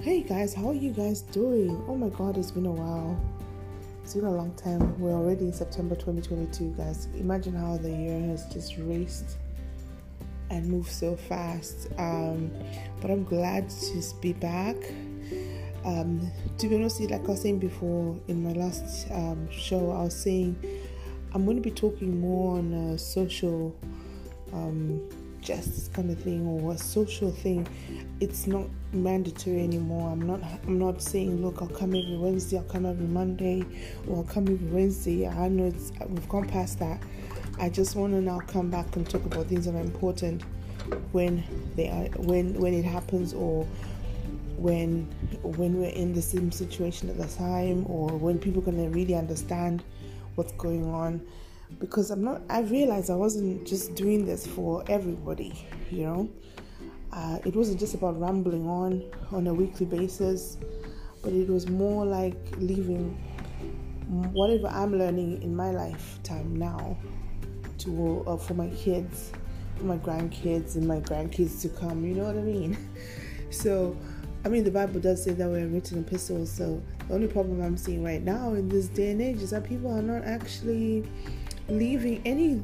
Hey guys, how are you guys doing? Oh my god, it's been a while. It's been a long time. We're already in September 2022, guys. Imagine how the year has just raced and moved so fast. Um, but I'm glad to be back. Um, to be honest, like I was saying before in my last um, show, I was saying I'm going to be talking more on a social um, justice kind of thing or a social thing. It's not mandatory anymore. I'm not. I'm not saying, look, I'll come every Wednesday. I'll come every Monday, or I'll come every Wednesday. I know it's we've gone past that. I just want to now come back and talk about things that are important when they are when when it happens or when when we're in the same situation at the time or when people to really understand what's going on because I'm not I realized I wasn't just doing this for everybody you know? Uh, it wasn't just about rambling on on a weekly basis but it was more like leaving whatever I'm learning in my lifetime now to uh, for my kids for my grandkids and my grandkids to come you know what I mean? So I mean, the Bible does say that we're written epistles, so the only problem I'm seeing right now in this day and age is that people are not actually leaving any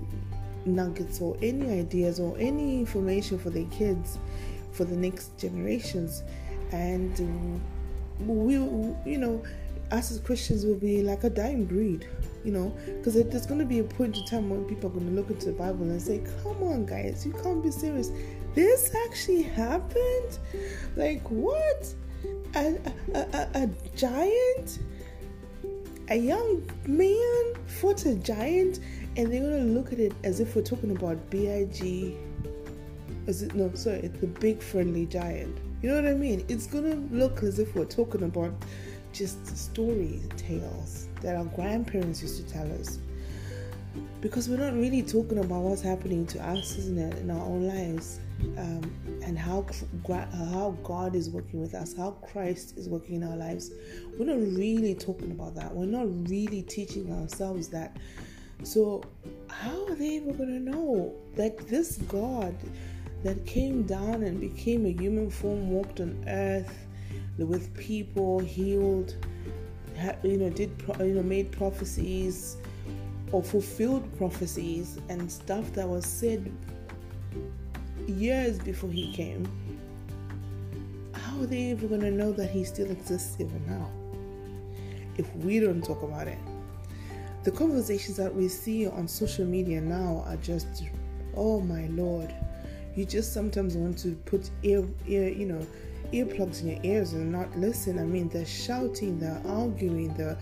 nuggets or any ideas or any information for their kids for the next generations. And um, we, you know, us as Christians will be like a dying breed, you know, because there's going to be a point in time when people are going to look into the Bible and say, come on, guys, you can't be serious this actually happened? Like, what? A, a, a, a giant? A young man fought a giant? And they're gonna look at it as if we're talking about B.I.G. Is it no, sorry, the big friendly giant. You know what I mean? It's gonna look as if we're talking about just story tales that our grandparents used to tell us because we're not really talking about what's happening to us, isn't it, in our own lives, um, and how how God is working with us, how Christ is working in our lives. We're not really talking about that. We're not really teaching ourselves that. So, how are they ever going to know that this God that came down and became a human form, walked on earth with people, healed, you know, did you know, made prophecies or fulfilled prophecies and stuff that was said years before he came, how are they ever going to know that he still exists even now if we don't talk about it? The conversations that we see on social media now are just, oh my lord. You just sometimes want to put ear, ear, you know, earplugs in your ears and not listen. I mean, they're shouting, they're arguing, the,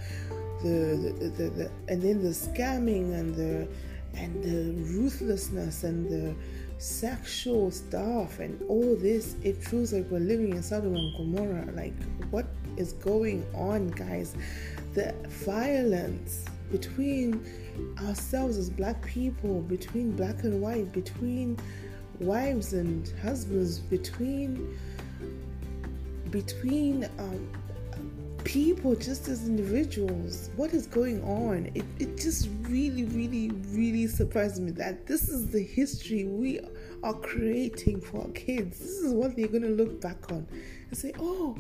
the, the, the, and then the scamming and the and the ruthlessness and the sexual stuff and all this it feels like we're living in Sodom and Gomorrah. Like what is going on guys? The violence between ourselves as black people between black and white between wives and husbands between between um, people just as individuals what is going on? It, it just really really really surprised me that this is the history we are creating for our kids. This is what they're going to look back on and say oh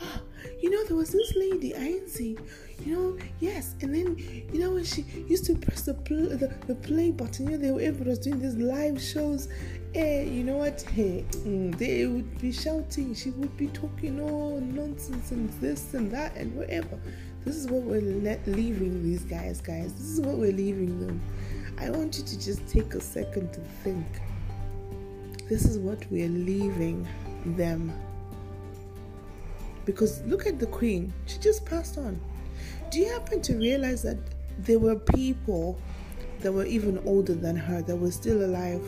you know there was this lady Ainsi you know yes and then you know when she used to press the, pl- the, the play button you know they were everybody was doing these live shows hey, you know what? Hey, mm, they would be shouting. She would be talking all nonsense and this and that and whatever. This is what we're le- leaving these guys, guys. This is what we're leaving them. I want you to just take a second to think. This is what we're leaving them. Because look at the queen. She just passed on. Do you happen to realize that there were people that were even older than her that were still alive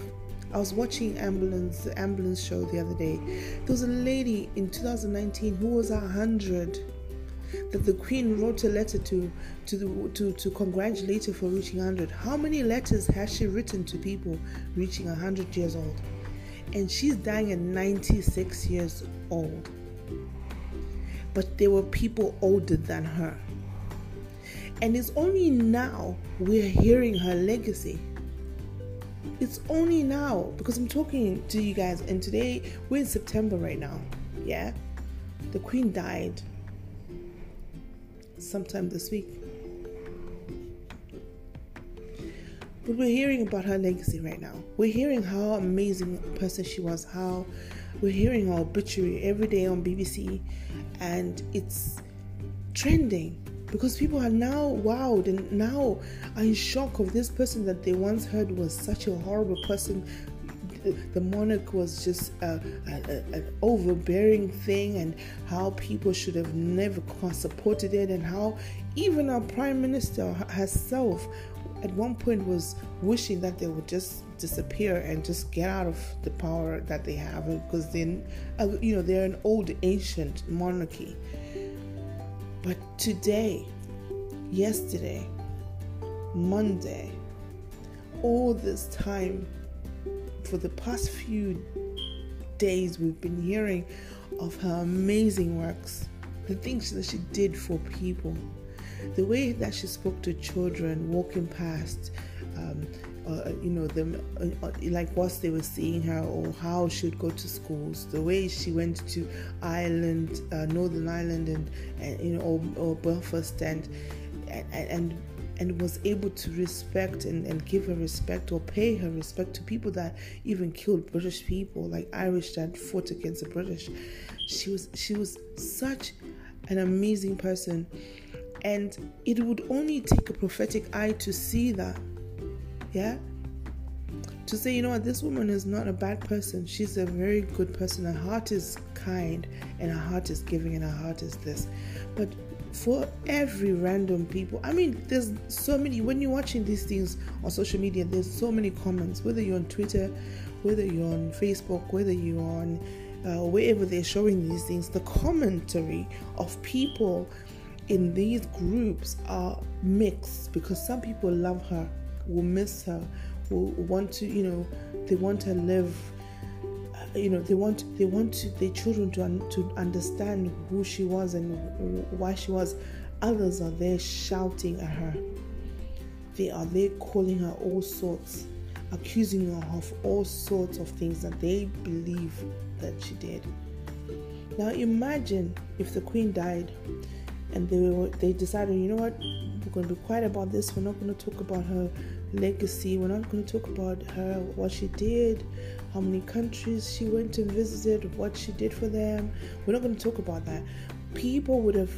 I was watching ambulance the ambulance show the other day. There was a lady in 2019 who was a hundred that the Queen wrote a letter to to the, to to congratulate her for reaching 100. How many letters has she written to people reaching 100 years old? And she's dying at 96 years old. But there were people older than her. And it's only now we're hearing her legacy It's only now because I'm talking to you guys, and today we're in September right now. Yeah, the Queen died sometime this week. But we're hearing about her legacy right now. We're hearing how amazing a person she was, how we're hearing her obituary every day on BBC, and it's trending because people are now wowed and now are in shock of this person that they once heard was such a horrible person. The monarch was just an overbearing thing and how people should have never supported it and how even our prime minister herself at one point was wishing that they would just disappear and just get out of the power that they have because then uh, you know they're an old ancient monarchy. But today yesterday monday all this time for the past few days we've been hearing of her amazing works the things that she did for people the way that she spoke to children walking past, um, uh, you know, them uh, uh, like whilst they were seeing her or how she would go to schools, the way she went to Ireland, uh, Northern Ireland, and, and you know, or, or Belfast, and and. and and was able to respect and, and give her respect or pay her respect to people that even killed British people, like Irish that fought against the British. She was she was such an amazing person and it would only take a prophetic eye to see that. Yeah? To say, you know what, this woman is not a bad person. She's a very good person. Her heart is kind and her heart is giving and her heart is this. But for every random people, I mean, there's so many. When you're watching these things on social media, there's so many comments, whether you're on Twitter, whether you're on Facebook, whether you're on uh, wherever they're showing these things, the commentary of people in these groups are mixed because some people love her, will miss her, will want to, you know, they want to live you know they want they want to, their children to un, to understand who she was and why she was. Others are there shouting at her. They are there calling her all sorts accusing her of all sorts of things that they believe that she did. Now imagine if the queen died and they were they decided you know what? We're going to be quiet about this. We're not going to talk about her legacy we're not going to talk about her what she did how many countries she went and visited what she did for them. We're not going to talk about that. People would have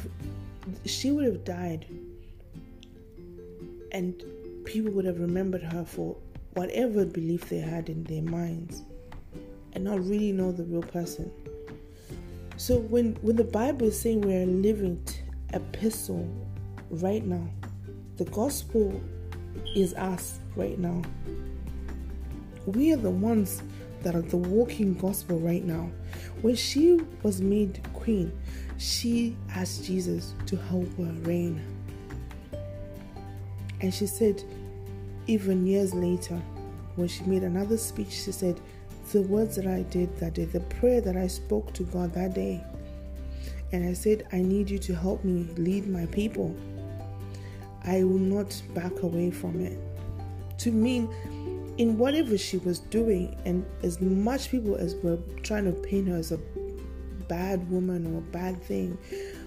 she would have died. And people would have remembered her for whatever belief they had in their minds and not really know the real person. So when when the bible is saying we're living t- epistle right now. The gospel is us right now. We are the ones that are the walking gospel right now. When she was made queen, she asked Jesus to help her reign. And she said, even years later, when she made another speech, she said, The words that I did that day, the prayer that I spoke to God that day, and I said, I need you to help me lead my people. I will not back away from it. To mean, in whatever she was doing, and as much people as were trying to paint her as a bad woman or a bad thing,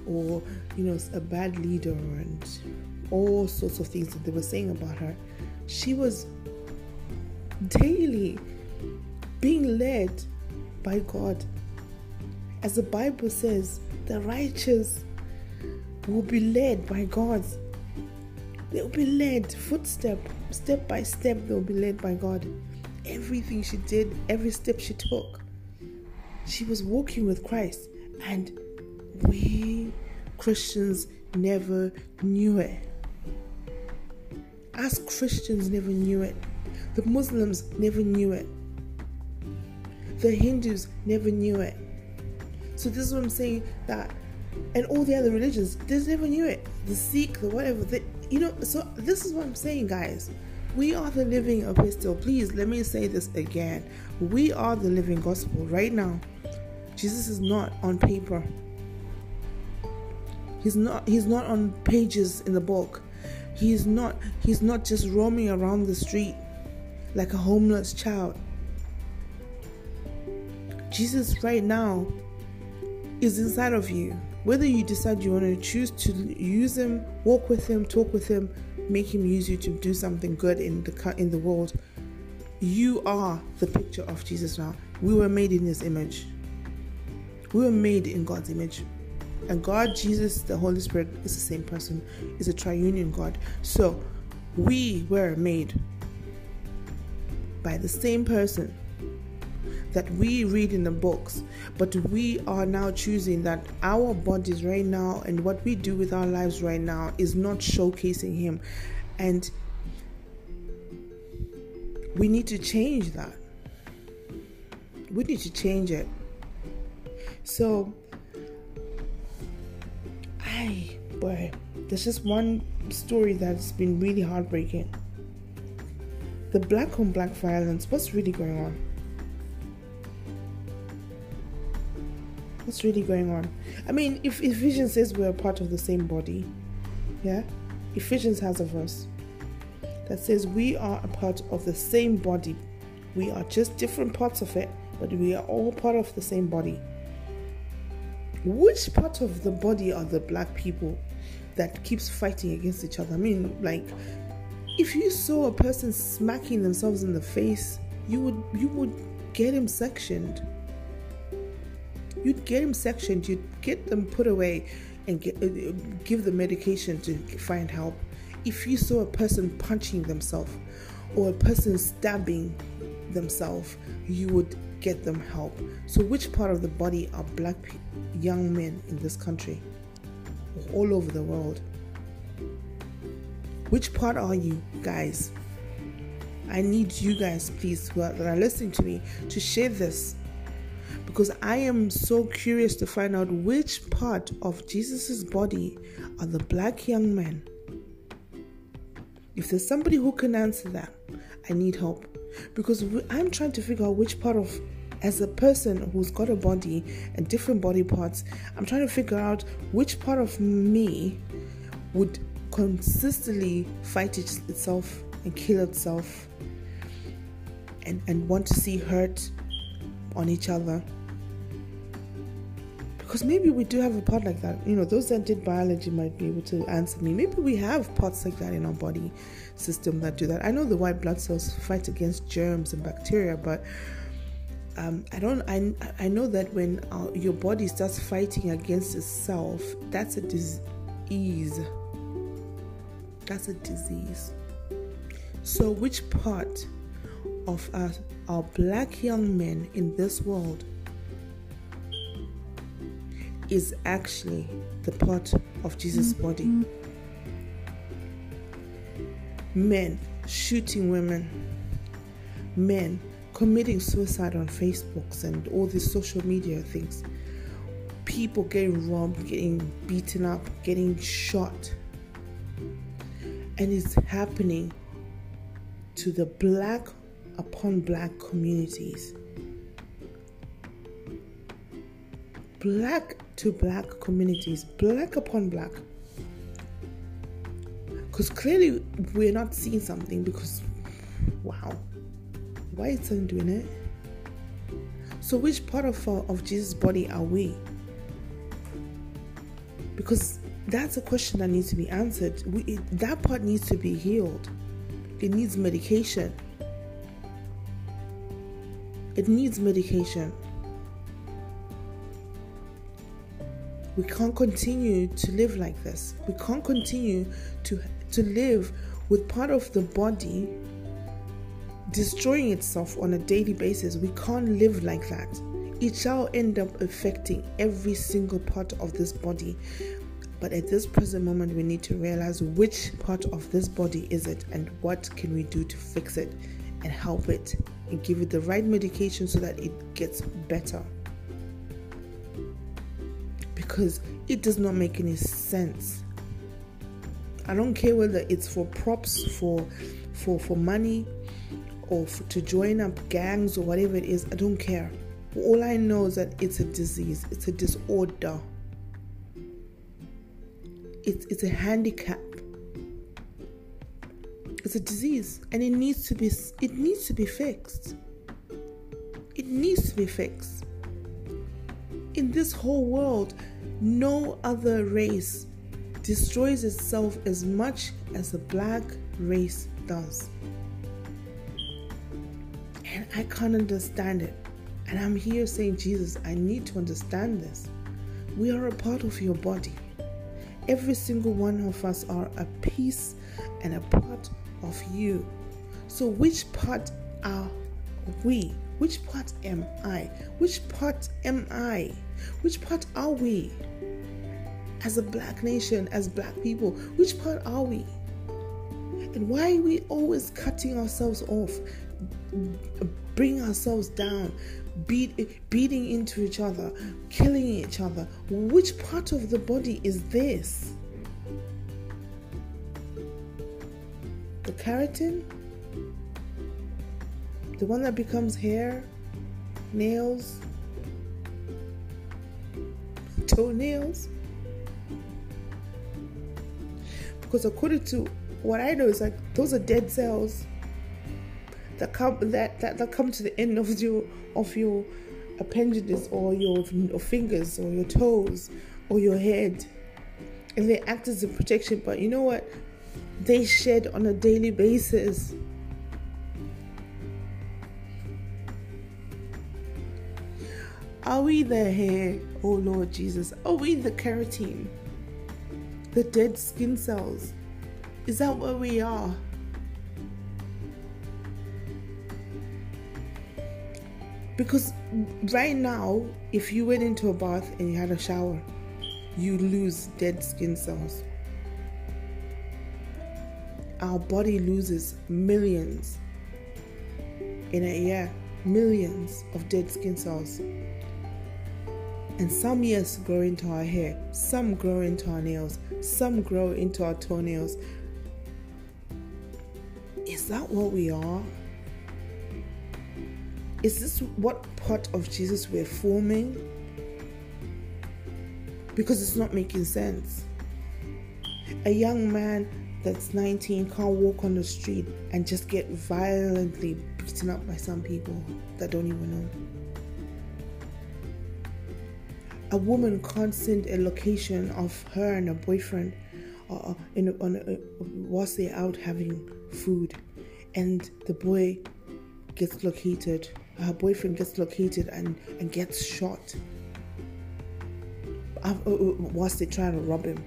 or you know, a bad leader, and all sorts of things that they were saying about her, she was daily being led by God. As the Bible says, the righteous will be led by God. They'll be led footstep, step by step, they'll be led by God. Everything she did, every step she took, she was walking with Christ. And we Christians never knew it. Us Christians never knew it. The Muslims never knew it. The Hindus never knew it. So this is what I'm saying that, and all the other religions, they never knew it. The Sikh, the whatever, they, you know. So this is what I'm saying, guys. We are the living epistle. Please let me say this again. We are the living gospel right now. Jesus is not on paper. He's not. He's not on pages in the book. He's not. He's not just roaming around the street like a homeless child. Jesus, right now, is inside of you. Whether you decide you want to choose to use Him, walk with Him, talk with Him, make Him use you to do something good in the in the world, you are the picture of Jesus now. We were made in His image. We were made in God's image. And God, Jesus, the Holy Spirit is the same person, is a triunion God. So we were made by the same person that we read in the books, but we are now choosing that our bodies right now and what we do with our lives right now is not showcasing Him. And we need to change that. We need to change it. So, I, boy, there's just one story that's been really heartbreaking. The black on black violence, what's really going on? What's really going on? I mean, if Ephesians says we're part of the same body, yeah? Ephesians has a verse that says we are a part of the same body. We are just different parts of it, but we are all part of the same body. Which part of the body are the black people that keeps fighting against each other? I mean, like, if you saw a person smacking themselves in the face, you would you would get him sectioned. You'd get them sectioned. You'd get them put away and get, uh, give the medication to find help if you saw a person punching themselves or a person stabbing themselves, you would get them help. So, which part of the body are black young men in this country, all over the world? Which part are you guys? I need you guys, please, who are, that are listening to me, to share this because I am so curious to find out which part of Jesus's body are the black young men. If there's somebody who can answer that, I need help. Because I'm trying to figure out which part of as a person who's got a body and different body parts, I'm trying to figure out which part of me would consistently fight itself and kill itself and, and want to see hurt on each other because maybe we do have a part like that. You know, those that did biology might be able to answer me. Maybe we have parts like that in our body system that do that. I know the white blood cells fight against germs and bacteria, but um, I don't. I I know that when our, your body starts fighting against itself, that's a disease. That's a disease. So, which part of us, our black young men in this world is actually the part of Jesus' mm-hmm. body. Men shooting women, men committing suicide on Facebooks and all these social media things, people getting robbed, getting beaten up, getting shot. And it's happening to the black upon black communities. Black to black communities, black upon black. Because clearly we're not seeing something because, wow, why is someone doing it? So, which part of, uh, of Jesus' body are we? Because that's a question that needs to be answered. We, it, that part needs to be healed. It needs medication. It needs medication. We can't continue to live like this. We can't continue to, to live with part of the body destroying itself on a daily basis. We can't live like that. It shall end up affecting every single part of this body. But at this present moment, we need to realize which part of this body is it and what can we do to fix it and help it and give it the right medication so that it gets better because it does not make any sense. I don't care whether it's for props, for for for money, or for, to join up gangs or whatever it is. I don't care. All I know is that it's a disease. It's a disorder. It's it's a handicap. A disease and it needs to be it needs to be fixed. It needs to be fixed. In this whole world, no other race destroys itself as much as the black race does. And I can't understand it. And I'm here saying, Jesus, I need to understand this. We are a part of your body. Every single one of us are a piece and a part of you. So, which part are we? Which part am I? Which part am I? Which part are we? As a black nation, as black people, which part are we? And why are we always cutting ourselves off, bring ourselves down, beat, beating into each other, killing each other? Which part of the body is this? The keratin? The one that becomes hair, nails, toenails? Because according to what I know is like those are dead cells that come that, that, that come to the end of your of your appendages or your, your fingers or your toes or your head and they act as a protection but you know what they shed on a daily basis Are we the hair, oh Lord Jesus? Are we the keratin? The dead skin cells? Is that where we are? Because right now, if you went into a bath and you had a shower, you lose dead skin cells. Our body loses millions in a year, millions of dead skin cells. And some yes grow into our hair, some grow into our nails, some grow into our toenails. Is that what we are? Is this what part of Jesus we're forming? Because it's not making sense. A young man that's 19 can't walk on the street and just get violently beaten up by some people that don't even know. A woman can't send a location of her and her boyfriend uh, in, on, uh, whilst they're out having food, and the boy gets located her boyfriend gets located and, and gets shot uh, uh, whilst they're trying to rob him.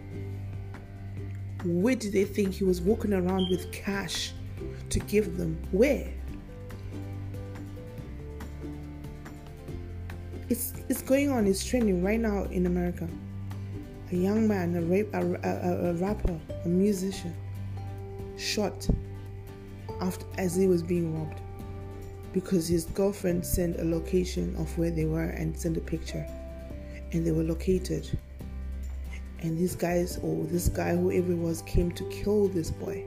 Where did they think he was walking around with cash to give them? Where? It's, it's going on, it's trending right now in America. A young man, a, rape, a, a, a rapper, a musician, shot after as he was being robbed because his girlfriend sent a location of where they were and sent a picture and they were located and these guys or this guy whoever it was came to kill this boy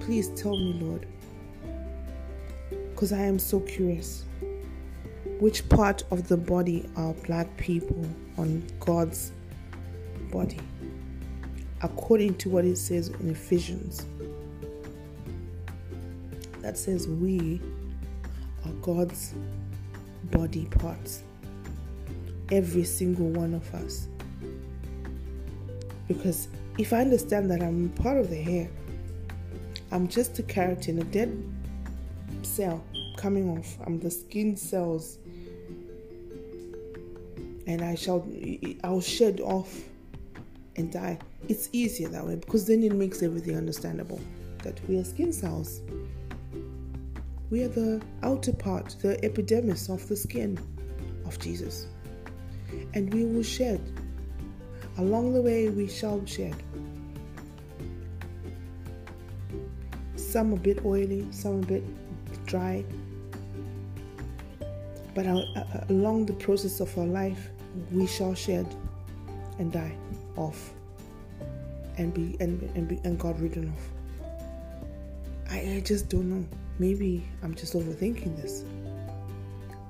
please tell me lord because i am so curious which part of the body are black people on god's body according to what it says in ephesians that says we are God's body parts. Every single one of us. Because if I understand that I'm part of the hair, I'm just a keratin, a dead cell coming off. I'm the skin cells. And I shall I'll shed off and die. It's easier that way because then it makes everything understandable that we are skin cells. We are the outer part, the epidermis of the skin of Jesus. And we will shed. Along the way, we shall shed. Some a bit oily, some a bit dry. But along the process of our life, we shall shed and die off and be and, and be and God ridden off. I, I just don't know maybe I'm just overthinking this.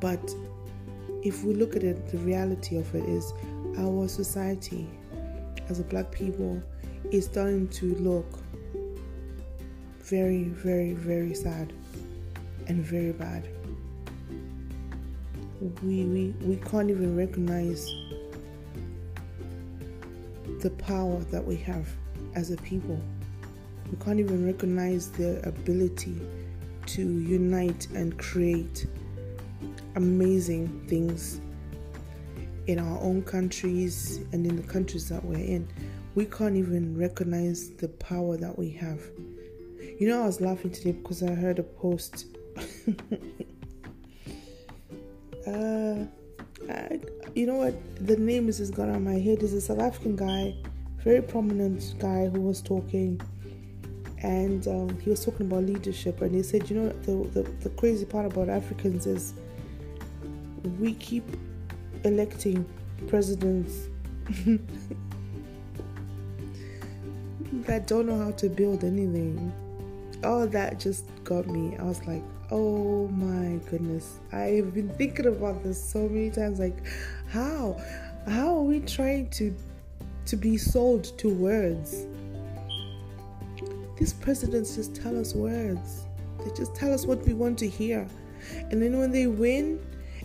But if we look at it, the reality of it is our society as a black people is starting to look very, very, very sad and very bad. We, we, we can't even recognize the power that we have as a people. We can't even recognize the ability to unite and create amazing things in our own countries and in the countries that we're in. We can't even recognize the power that we have. You know, I was laughing today because I heard a post. uh, I, you know what? The name is just gone on my head. Is a South African guy, very prominent guy who was talking, and um, he was talking about leadership. And he said, you know, the, the the crazy part about Africans is we keep electing presidents that don't know how to build anything. All that just got me. I was like, oh my goodness. I've been thinking about this so many times. Like, how? How are we trying to to be sold to words? These presidents just tell us words. They just tell us what we want to hear. And then when they win,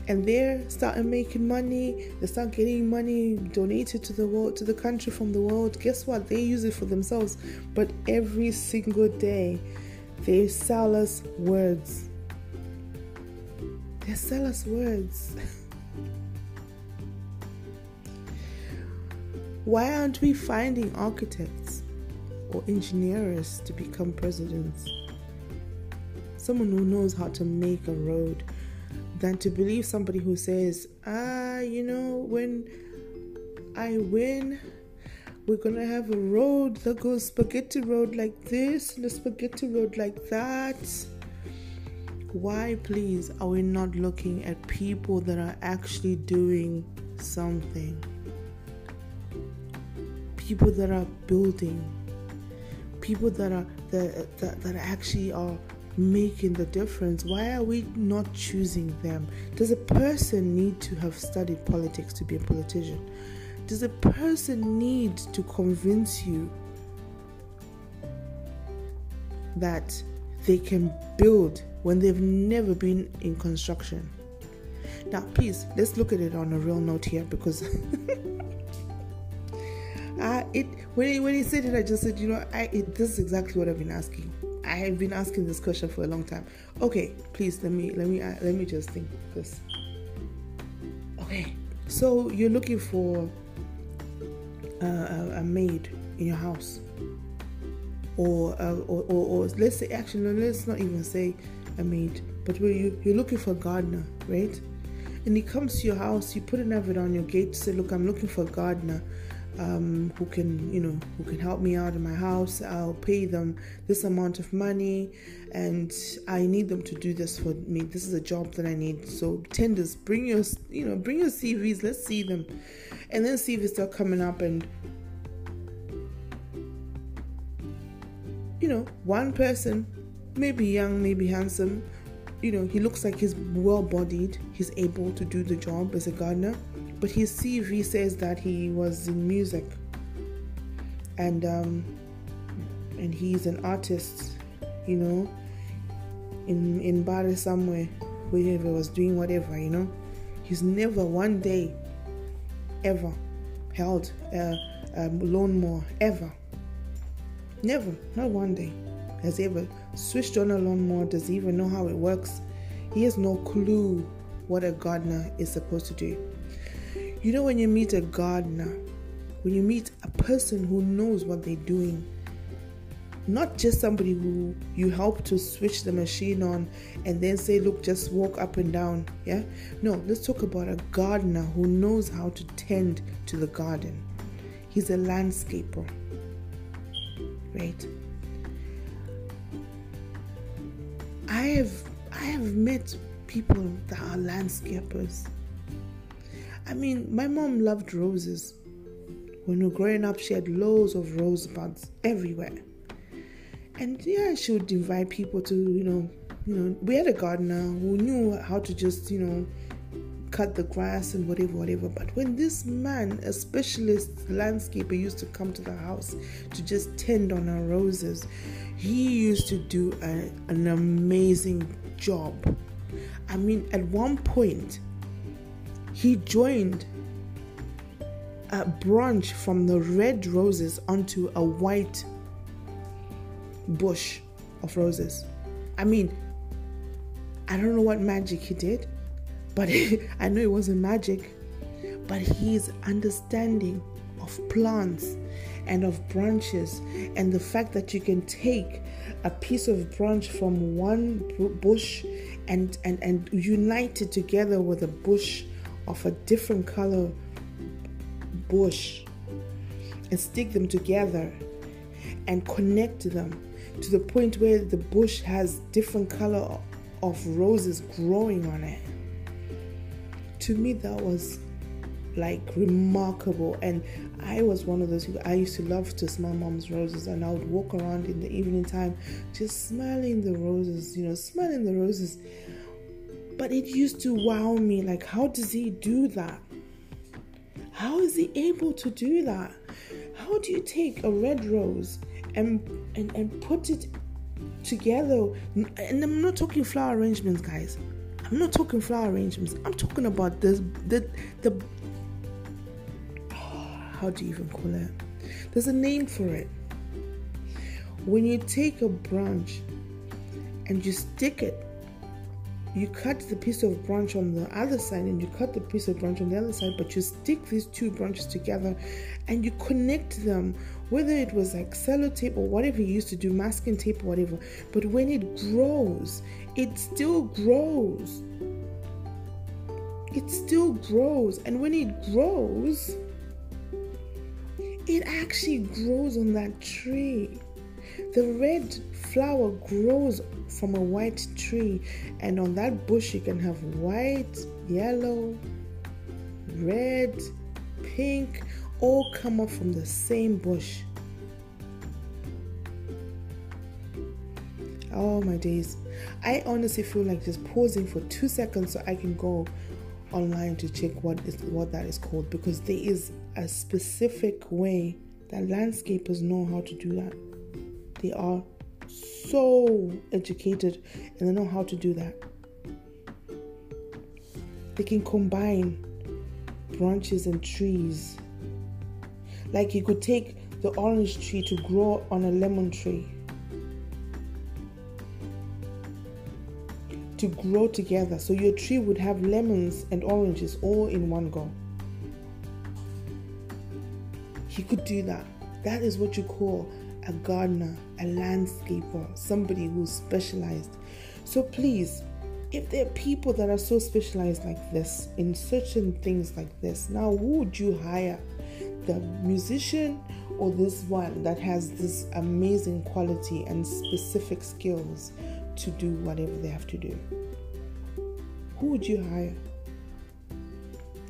and they're starting making money. They start getting money donated to the world to the country from the world. Guess what? They use it for themselves. But every single day they sell us words. They sell us words. Why aren't we finding architects or engineers to become presidents? Someone who knows how to make a road than to believe somebody who says, ah, you know, when I win, we're gonna have a road that goes spaghetti road like this and a spaghetti road like that. Why, please, are we not looking at people that are actually doing something? People that are building, people that are that, that, that actually are making the difference? Why are we not choosing them? Does a person need to have studied politics to be a politician? Does a person need to convince you that they can build when they've never been in construction? Now, please, let's look at it on a real note here because uh, it when he, when he said it, I just said, you know, I it, this is exactly what I've been asking. I have been asking this question for a long time. Okay, please let me let me uh, let me just think this. Okay, so you're looking for uh, a, a, maid in your house, or, uh, or, or, or let's say actually let's not even say a maid, but you you're looking for a gardener, right? And he comes to your house, you put an advert on your gate to say, "Look, I'm looking for a gardener." Um, who can you know who can help me out in my house. I'll pay them this amount of money and i need them to do this for me. This is a job that i need. So tenders bring your you know bring your cvs let's see them. And then see if it's still coming up and you know one person maybe young maybe handsome you know he looks like he's well bodied he's able to do the job as a gardener but his CV says that he was in music and um, and he's an artist, you know, in in Bari somewhere, wherever he was doing whatever, you know. He's never one day ever held a, a lawnmower ever. Never, not one day has ever switched on a lawnmower. Does he even know how it works? He has no clue what a gardener is supposed to do. You know, when you meet a gardener, when you meet a person who knows what they're doing, not just somebody who you help to switch the machine on and then say, Look, just walk up and down. Yeah? No, let's talk about a gardener who knows how to tend to the garden. He's a landscaper. Right? I have I have met people that are landscapers I mean, my mom loved roses. When we were growing up, she had loads of rosebuds everywhere. And yeah, she would invite people to, you know, you know, we had a gardener who knew how to just, you know, cut the grass and whatever, whatever. But when this man, a specialist landscaper, used to come to the house to just tend on our roses, he used to do a, an amazing job. I mean, at one point, he joined a branch from the red roses onto a white bush of roses. I mean, I don't know what magic he did, but I know it wasn't magic. But his understanding of plants and of branches, and the fact that you can take a piece of branch from one bush and, and, and unite it together with a bush of a different color bush and stick them together and connect them to the point where the bush has different color of roses growing on it. To me that was like remarkable. And i was one of those people i used to love to smell mom's roses and i would walk around in the evening time just smelling the roses you know smelling the roses but it used to wow me like how does he do that how is he able to do that? How do you take a red rose and and, and put it together? And I'm not talking flower arrangements, guys. I'm not talking flower arrangements. I'm talking about this the the how do you even call it? There's a name for it. When you take a branch and you stick it you cut the piece of branch on the other side and you cut the piece of branch on the other side, but you stick these two branches together and you connect them, whether it was like sellotape or whatever you used to do, masking tape or whatever. But when it grows, it still grows. It still grows. And when it grows, it actually grows on that tree. The red flower grows from a white tree, and on that bush, you can have white, yellow, red, pink, all come up from the same bush. Oh my days. I honestly feel like just pausing for two seconds so I can go online to check what is what that is called because there is a specific way that landscapers know how to do that. They are so educated and they know how to do that. They can combine branches and trees. Like you could take the orange tree to grow on a lemon tree. To grow together. So your tree would have lemons and oranges all in one go. He could do that. That is what you call a gardener, a landscaper, somebody who's specialized. So please, if there are people that are so specialized like this in certain things like this, now who would you hire? The musician or this one that has this amazing quality and specific skills to do whatever they have to do? Who would you hire?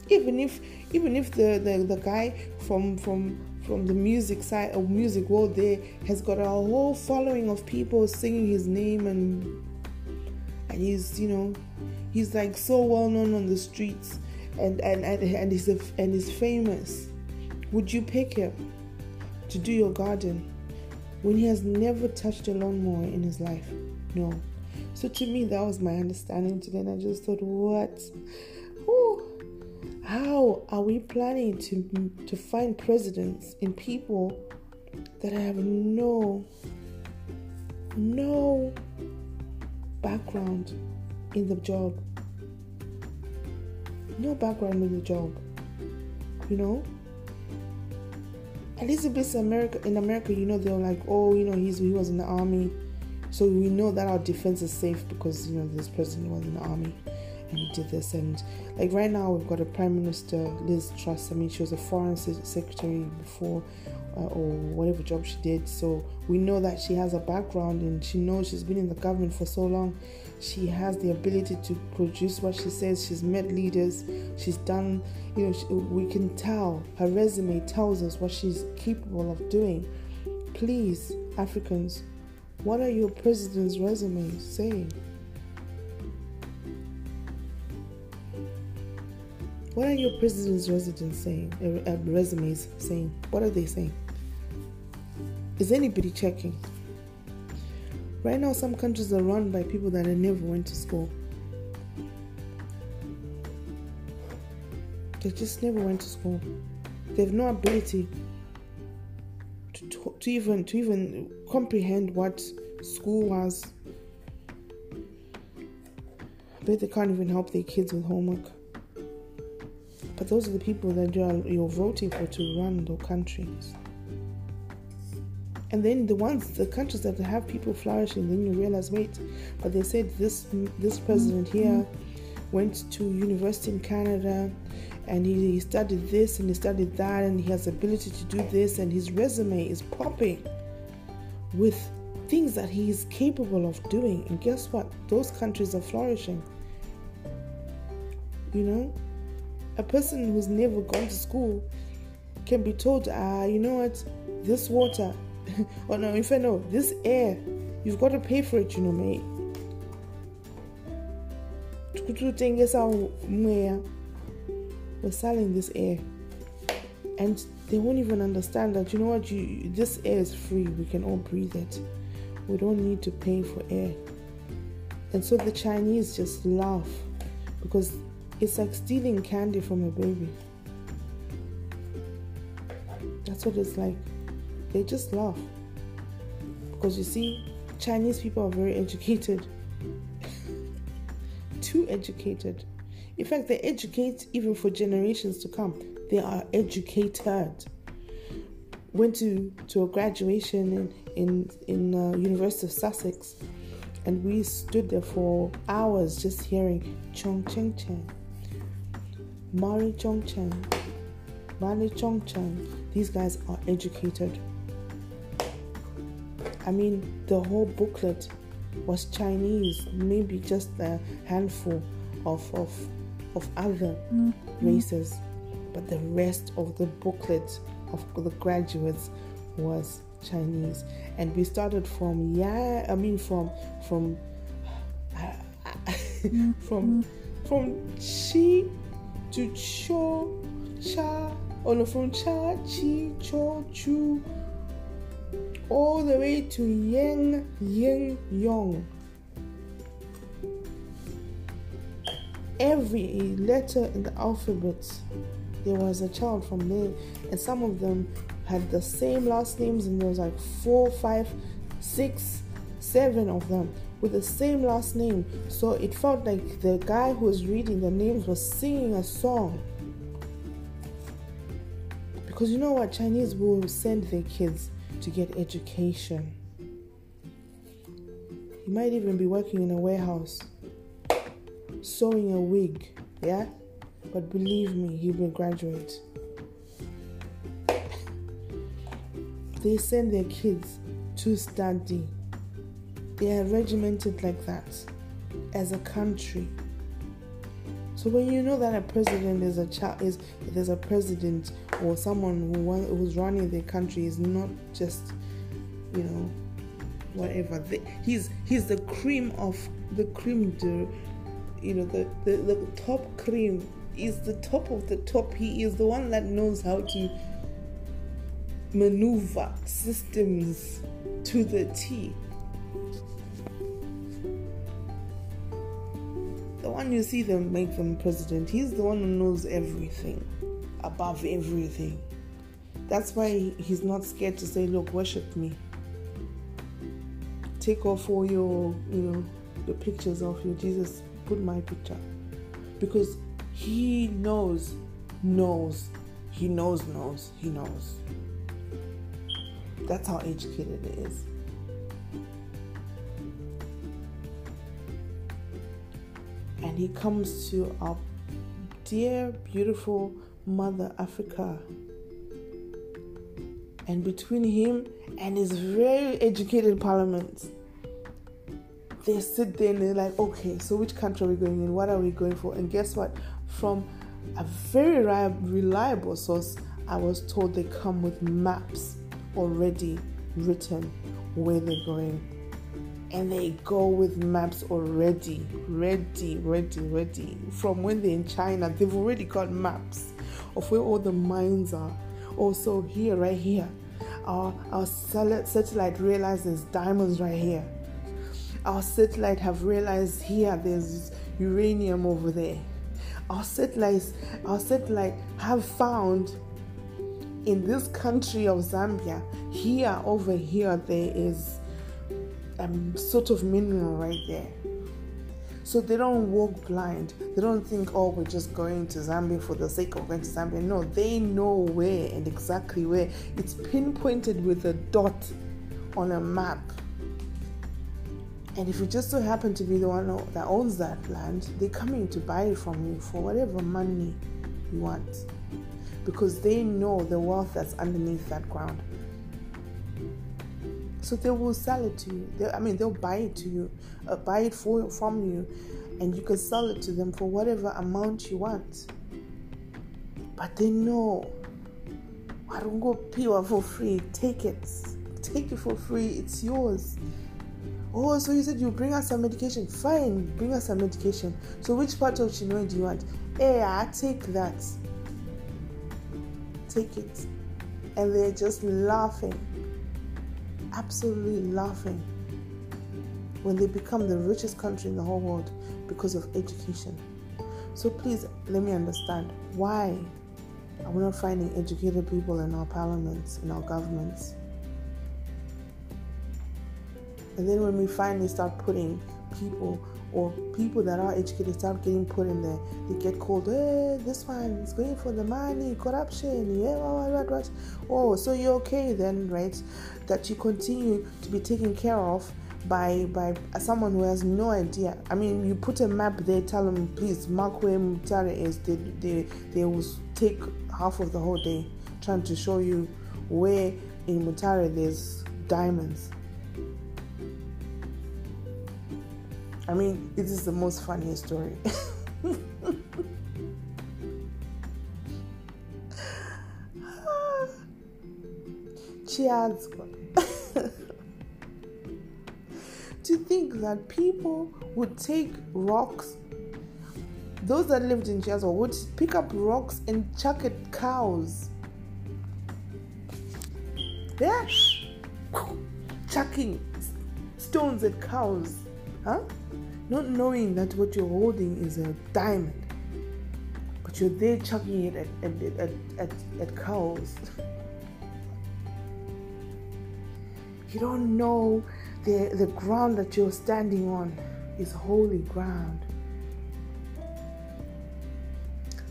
Even if even if the, the, the guy from from from the music side of music world there has got a whole following of people singing his name and and he's you know he's like so well known on the streets and and and, and he's a, and he's famous. Would you pick him to do your garden when he has never touched a lawnmower in his life? No. So to me that was my understanding today and i just thought what? Whew how are we planning to to find presidents in people that have no no background in the job? No background in the job. You know? At least if it's America in America, you know, they're like, oh, you know, he's he was in the army. So we know that our defense is safe because you know this president was in the army and he did this. And like right now, we've got a Prime Minister, Liz Truss. I mean, she was a foreign secretary before, uh, or whatever job she did. So we know that she has a background and she knows she's been in the government for so long. She has the ability to produce what she says. She's met leaders. She's done, you know, she, we can tell her resume tells us what she's capable of doing. Please, Africans, what are your president's resumes saying? What are your president's residents saying? Uh, uh, resumes saying? What are they saying? Is anybody checking? Right now, some countries are run by people that never went to school. They just never went to school. They have no ability to, to, to even to even comprehend what school was. But they can't even help their kids with homework. Those are the people that you're, you're voting for to run the countries. And then the ones, the countries that have people flourishing, then you realize, wait, but they said this this president here went to university in Canada and he, he studied this and he studied that and he has the ability to do this and his resume is popping with things that he is capable of doing. And guess what? Those countries are flourishing. You know a person who's never gone to school can be told ah you know what? This water or oh, no if i know this air you've got to pay for it you know mate. We're selling this air. And they won't even understand that you know what you this air is free we can all breathe it. We don't need to pay for air. And so the chinese just laugh because it's like stealing candy from a baby. That's what it's like. They just laugh. Because you see chinese people are very educated. Too educated. In fact, they educate even for generations to come. They are educated. Went to, to a graduation in in, in uh, University of Sussex, and we stood there for hours just hearing Chong Cheng Chen, Mari Chong Chen, Mari Chong Chen. These guys are educated. I mean, the whole booklet was Chinese, maybe just a handful of, of of other mm-hmm. races, but the rest of the booklet of the graduates was Chinese. And we started from yeah, I mean from from mm-hmm. from from chi to cho cha or no from cha chi cho chu. All the way to yang yin yong. Every letter in the alphabet there was a child from there and some of them had the same last names and there was like four five six seven of them with the same last name so it felt like the guy who was reading the names was singing a song because you know what chinese will send their kids to get education he might even be working in a warehouse sewing a wig, yeah? But believe me, he will graduate. they send their kids to study. They are regimented like that as a country. So when you know that a president is a child is there's a president or someone who who's running the country is not just you know whatever he's he's the cream of the cream de you know the, the, the top cream is the top of the top he is the one that knows how to maneuver systems to the T. one you see them make them president, he's the one who knows everything, above everything. That's why he's not scared to say, Look, worship me. Take off all your, you know, the pictures of you. Jesus put my picture because he knows, knows, he knows, knows, he knows. That's how educated it is. And he comes to our dear, beautiful mother Africa. And between him and his very educated parliament, they sit there and they're like, okay, so which country are we going in? What are we going for? And guess what? From a very reliable source, I was told they come with maps already written where they're going. And they go with maps already, ready, ready, ready. From when they're in China, they've already got maps of where all the mines are. Also, here, right here, our, our satellite realizes diamonds right here. Our satellite have realized here there's uranium over there. Our satellites, our satellite have found in this country of Zambia, here over here there is um, sort of mineral right there. So they don't walk blind. They don't think, oh, we're just going to Zambia for the sake of going to Zambia. No, they know where and exactly where. It's pinpointed with a dot on a map. And if you just so happen to be the one that owns that land, they're coming to buy it from you for whatever money you want. Because they know the wealth that's underneath that ground. So they will sell it to you. They, I mean, they'll buy it to you, uh, buy it for from you, and you can sell it to them for whatever amount you want. But they know. I don't go pure for free. Take it. Take it for free. It's yours. Oh, so you said you bring us some medication. Fine, bring us some medication. So which part of Chinwe do you want? Hey, I take that. Take it. And they're just laughing absolutely laughing when they become the richest country in the whole world because of education. So please let me understand why are we not finding educated people in our parliaments, in our governments? And then when we finally start putting people or people that are educated start getting put in there, they get called, hey, this one is going for the money, corruption, yeah, what, what, what. Oh, so you're okay then, right? That you continue to be taken care of by by someone who has no idea. I mean, you put a map there, tell them, please mark where Mutare is. They, they, they will take half of the whole day trying to show you where in Mutare there's diamonds I mean, it is the most funniest story. Cheers. to think that people would take rocks, those that lived in Chiadzwa would pick up rocks and chuck at cows. Yeah, chucking stones at cows, huh? Not knowing that what you're holding is a diamond, but you're there chucking it at, at, at, at, at cows. You don't know the, the ground that you're standing on is holy ground.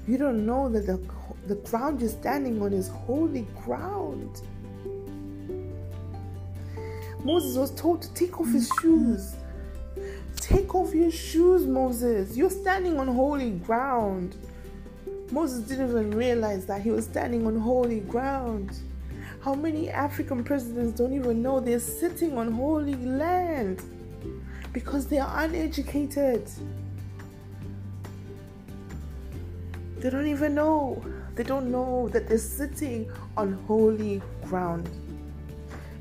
You don't know that the, the ground you're standing on is holy ground. Moses was told to take off his mm-hmm. shoes Take off your shoes, Moses. You're standing on holy ground. Moses didn't even realize that he was standing on holy ground. How many African presidents don't even know they're sitting on holy land because they are uneducated? They don't even know. They don't know that they're sitting on holy ground.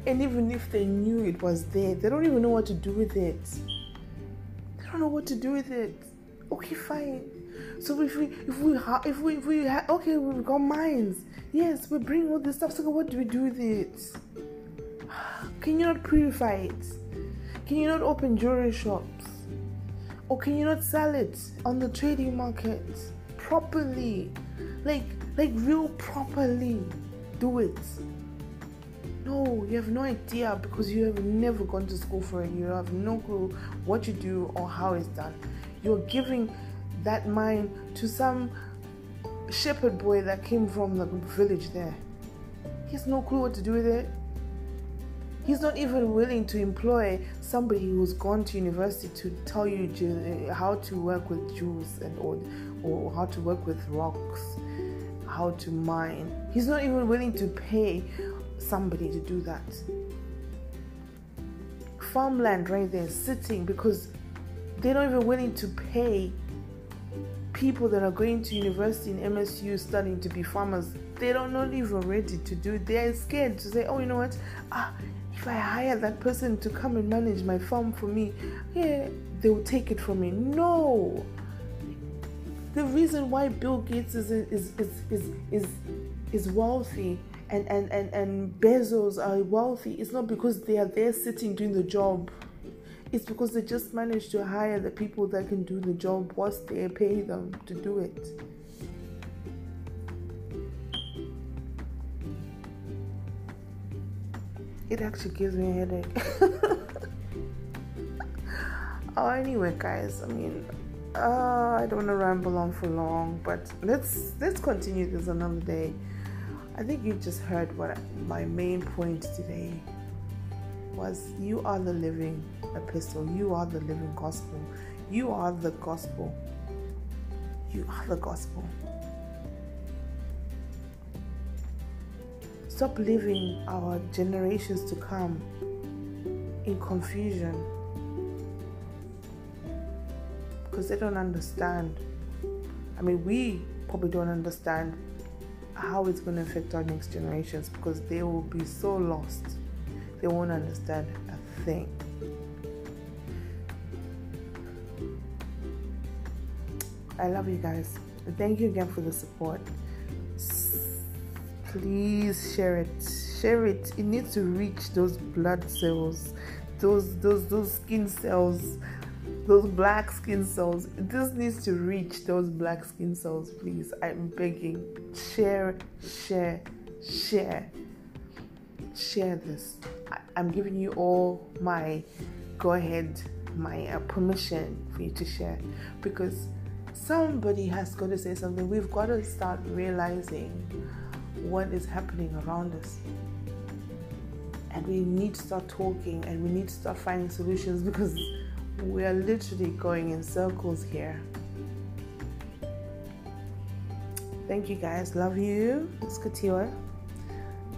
And even if they knew it was there, they don't even know what to do with it don't know what to do with it. Okay, fine. So if we if we ha- if we if we ha- okay we've got mines. Yes, we bring all this stuff. So what do we do with it? Can you not purify it? Can you not open jewelry shops? Or can you not sell it on the trading market properly? Like like real properly. Do it. No, you have no idea because you have never gone to school for it. You have no clue what you do or how it's done. You're giving that mind to some shepherd boy that came from the village there. He has no clue what to do with it. He's not even willing to employ somebody who's gone to university to tell you how to work with jewels and or, or how to work with rocks, how to mine. He's not even willing to pay somebody to do that. Farmland right there sitting because they're not even willing to pay people that are going to university in MSU studying to be farmers. They don't not even ready to do. They're scared to say, oh, you know what? Ah, if I hire that person to come and manage my farm for me, yeah, they will take it from me. No. The reason why Bill Gates is is is is is, is wealthy and, and, and, and Bezos are wealthy it's not because they are there sitting doing the job. It's because they just managed to hire the people that can do the job whilst they pay them to do it. It actually gives me a headache. oh, anyway, guys. I mean, uh, I don't want to ramble on for long, but let's let's continue this another day. I think you just heard what my main point today was. You are the living epistle. You are the living gospel. You are the gospel. You are the gospel. Stop living our generations to come in confusion because they don't understand. I mean, we probably don't understand how it's going to affect our next generations because they will be so lost. They won't understand a thing. I love you guys. Thank you again for the support please share it share it it needs to reach those blood cells those those those skin cells those black skin cells. This needs to reach those black skin cells please. I'm begging. Share share share. Share this. I, am giving you all my go ahead my uh, permission for you to share. Because somebody has got to say something. We've got to start realizing what is happening around us. And we need to start talking and we need to start finding solutions because we are literally going in circles here. Thank you guys. Love you. It's Katiwa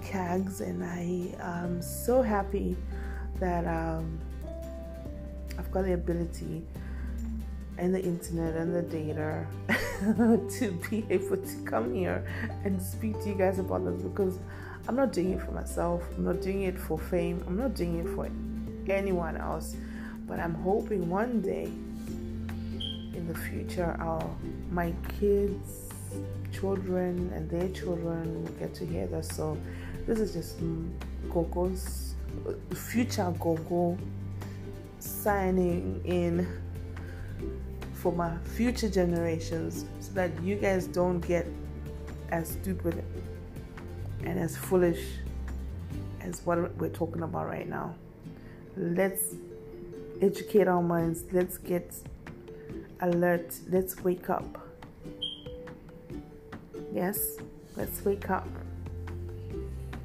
Kags, and I am so happy that um, I've got the ability and the internet and the data to be able to come here and speak to you guys about this because I'm not doing it for myself, I'm not doing it for fame, I'm not doing it for anyone else, but I'm hoping one day in the future our my kids, children, and their children will get to hear this. So this is just Gogo's uh, future Gogo signing in for my future generations so that you guys don't get as stupid and as foolish as what we're talking about right now. Let's educate our minds. Let's get alert. Let's wake up. Yes, let's wake up.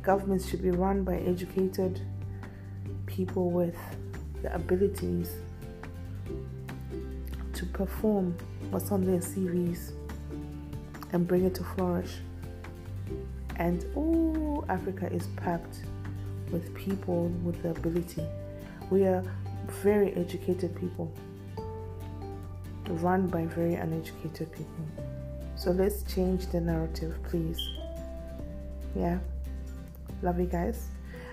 Governments should be run by educated people with the abilities to perform what's on their CVs and bring it to flourish. And oh, Africa is packed with people with the ability. We are very educated people, run by very uneducated people. So let's change the narrative, please. Yeah. Love you guys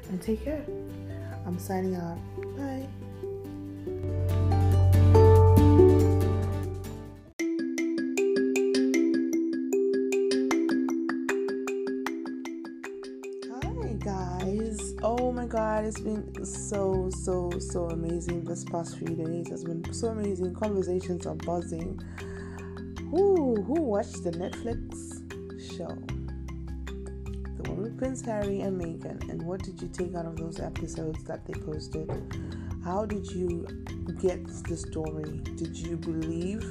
and take care. I'm signing out. Bye. God, it's been so, so, so amazing this past few days. It's been so amazing. Conversations are buzzing. Who who watched the Netflix show? The one with Prince Harry and Meghan. And what did you take out of those episodes that they posted? How did you get the story? Did you believe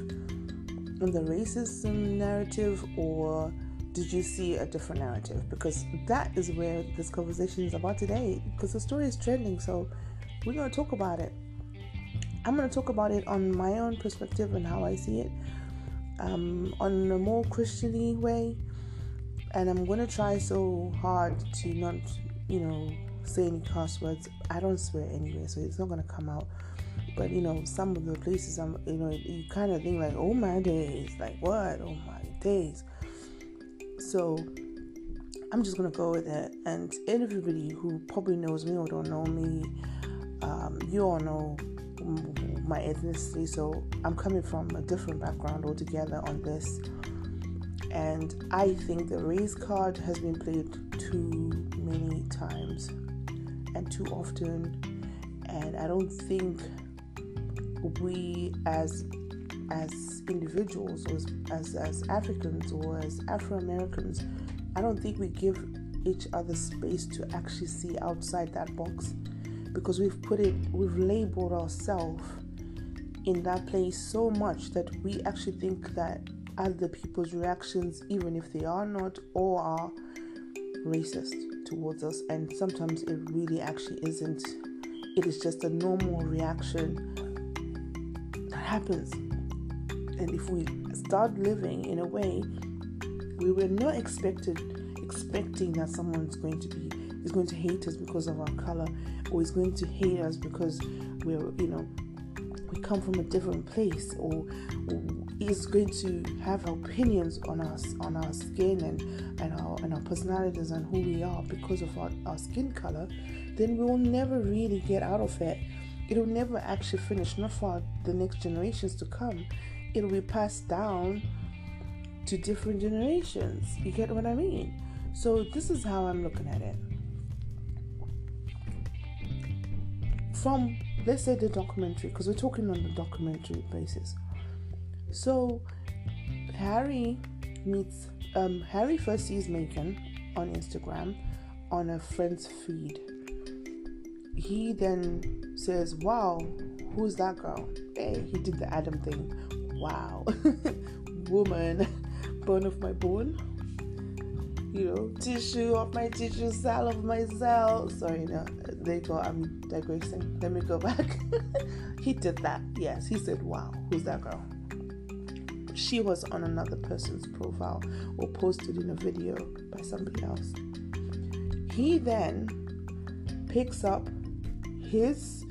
in the racism narrative or did you see a different narrative? Because that is where this conversation is about today. Because the story is trending, so we're going to talk about it. I'm going to talk about it on my own perspective and how I see it, um, on a more Christiany way. And I'm going to try so hard to not, you know, say any curse words. I don't swear anyway, so it's not going to come out. But you know, some of the places I'm, you know, you kind of think like, oh my days, like what? Oh my days. So I'm just gonna go with it. And everybody who probably knows me or don't know me, um, you all know my ethnicity, so I'm coming from a different background altogether on this. And I think the race card has been played too many times and too often. And I don't think we as as individuals or as, as, as Africans or as Afro Americans, I don't think we give each other space to actually see outside that box because we've put it, we've labeled ourselves in that place so much that we actually think that other people's reactions, even if they are not or are racist towards us, and sometimes it really actually isn't. It is just a normal reaction that happens. And if we start living in a way we were not expected expecting that someone's going to be is going to hate us because of our color or is going to hate us because we're you know we come from a different place or, or is going to have opinions on us on our skin and and our and our personalities and who we are because of our, our skin color then we will never really get out of it. It will never actually finish not for the next generations to come it will be passed down to different generations. You get what i mean? So this is how i'm looking at it. From let's say the documentary because we're talking on the documentary basis. So harry meets um, harry first sees Meghan on instagram on a friend's feed. He then says wow who's that girl? Hey he did the adam thing wow woman bone of my bone you know, tissue of my tissue, cell of my cell. Sorry, no, later I'm digressing. Let me go back. he did that. Yes, he said, Wow, who's that girl? She was on another person's profile or posted in a video by somebody else. He then picks up his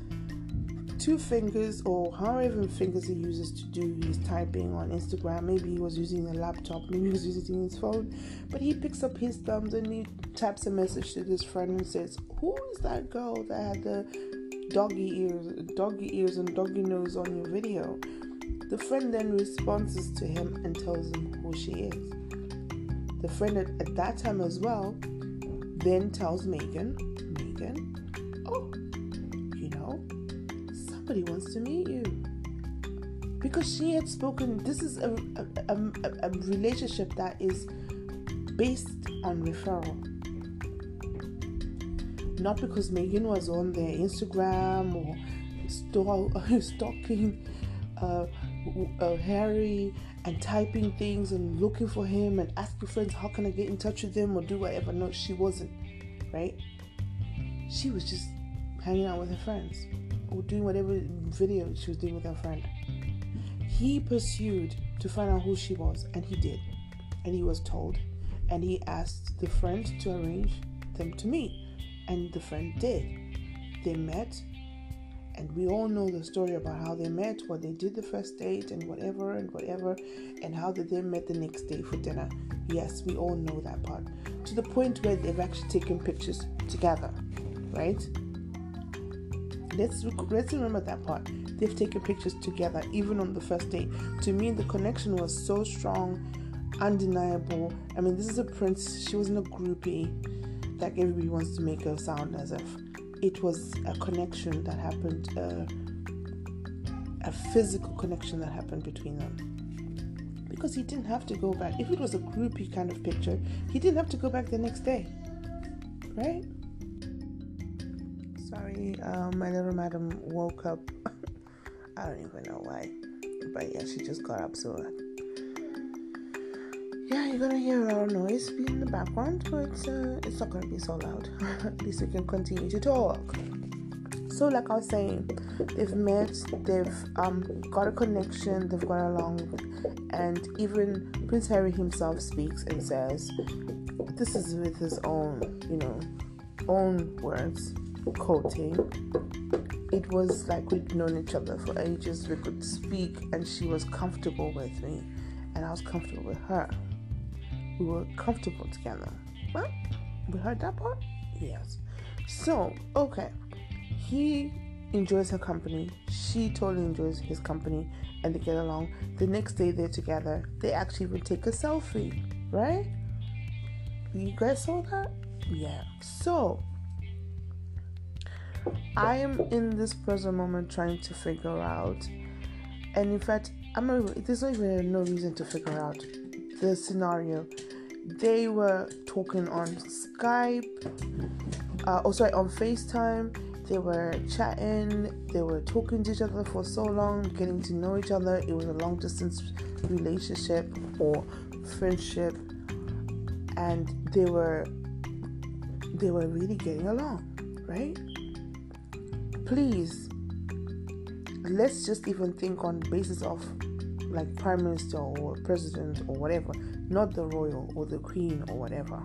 two fingers or however fingers he uses to do his typing on Instagram. Maybe he was using a laptop, maybe he was using his phone, but he picks up his thumbs and he taps a message to this friend and says, Who is that girl that had the doggy ears, doggy ears and doggy nose on your video? The friend then responds to him and tells him who she is. The friend at, at that time as well then tells Meghan, Meghan, oh, somebody wants to meet you. Because she had spoken, this is a, a, a, a relationship that is based on referral. Not because Meghan was on their Instagram or stalking uh, uh, Harry and typing things and looking for him and asking friends, how can I get in touch with them or do whatever. No, she wasn't, right? She was just hanging out with her friends doing whatever video she was doing with her friend. He pursued to find out who she was, and he did. And he was told, and he asked the friend to arrange them to meet, and the friend did. They met, and we all know the story about how they met, what they did the first date, and whatever, and whatever, and how they then met the next day for dinner. Yes, we all know that part. To the point where they've actually taken pictures together, right? Let's let's remember that part. They've taken pictures together, even on the first date. To me, the connection was so strong, undeniable. I mean, this is a prince. She wasn't a groupie, like everybody wants to make her sound as if it was a connection that happened, uh, a physical connection that happened between them. Because he didn't have to go back. If it was a groupie kind of picture, he didn't have to go back the next day, right? Sorry, um, my little madam woke up. I don't even know why, but yeah, she just got up. So yeah, you're gonna hear a our noise be in the background, but uh, it's not gonna be so loud. At least we can continue to talk. So, like I was saying, they've met, they've um, got a connection, they've got along, and even Prince Harry himself speaks and says, "This is with his own, you know, own words." Quoting, it was like we'd known each other for ages. We could speak, and she was comfortable with me, and I was comfortable with her. We were comfortable together. Well, we heard that part? Yes. So, okay. He enjoys her company. She totally enjoys his company and they get along. The next day they're together. They actually even take a selfie, right? You guys saw that? Yeah. So, I am in this present moment trying to figure out, and in fact, I'm not, there's not even no reason to figure out the scenario. They were talking on Skype, uh, oh sorry, on FaceTime. They were chatting, they were talking to each other for so long, getting to know each other. It was a long distance relationship or friendship, and they were they were really getting along, right? Please, let's just even think on basis of like prime minister or president or whatever, not the royal or the queen or whatever.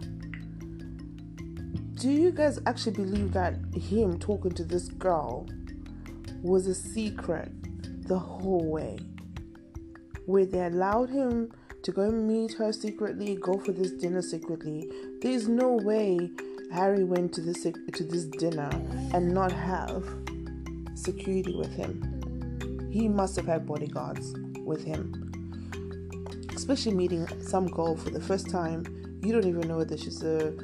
Do you guys actually believe that him talking to this girl was a secret the whole way? Where they allowed him to go meet her secretly, go for this dinner secretly. There's no way Harry went to this to this dinner and not have security with him. He must have had bodyguards with him. Especially meeting some girl for the first time, you don't even know whether she's a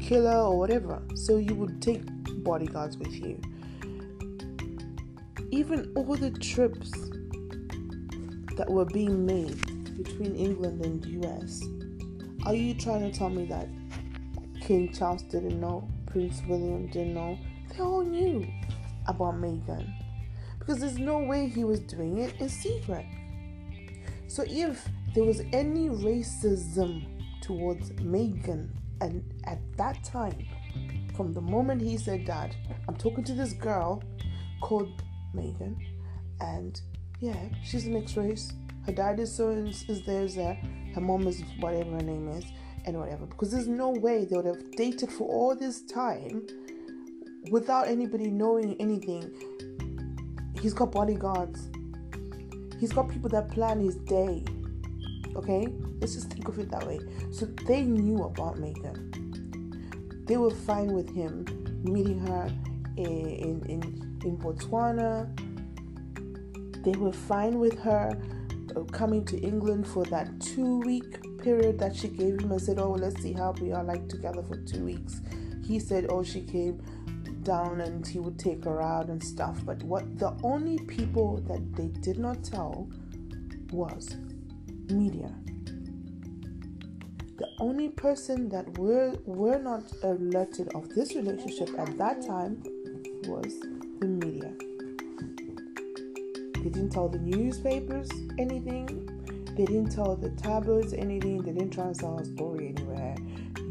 killer or whatever. So you would take bodyguards with you. Even all the trips that were being made between England and US, are you trying to tell me that King Charles didn't know, Prince William didn't know? They all knew about Meghan because there's no way he was doing it in secret. So if there was any racism towards Meghan and at that time, from the moment he said that, I'm talking to this girl called Meghan and yeah, she's mixed race. Her dad is so is, is there, is there. Her mom is whatever her name is, and whatever. Because there's no way they would have dated for all this time without anybody knowing anything. He's got bodyguards. He's got people that plan his day. Okay? Let's just think of it that way. So they knew about Meghan. They were fine with him meeting her in, in, in, in Botswana. They were fine with her uh, coming to England for that two week period that she gave him and said, Oh, let's see how we are like together for two weeks. He said, Oh, she came down and he would take her out and stuff. But what the only people that they did not tell was media. The only person that were were not alerted of this relationship at that time was the media. They didn't tell the newspapers anything. They didn't tell the tabloids anything. They didn't try and sell a story anywhere.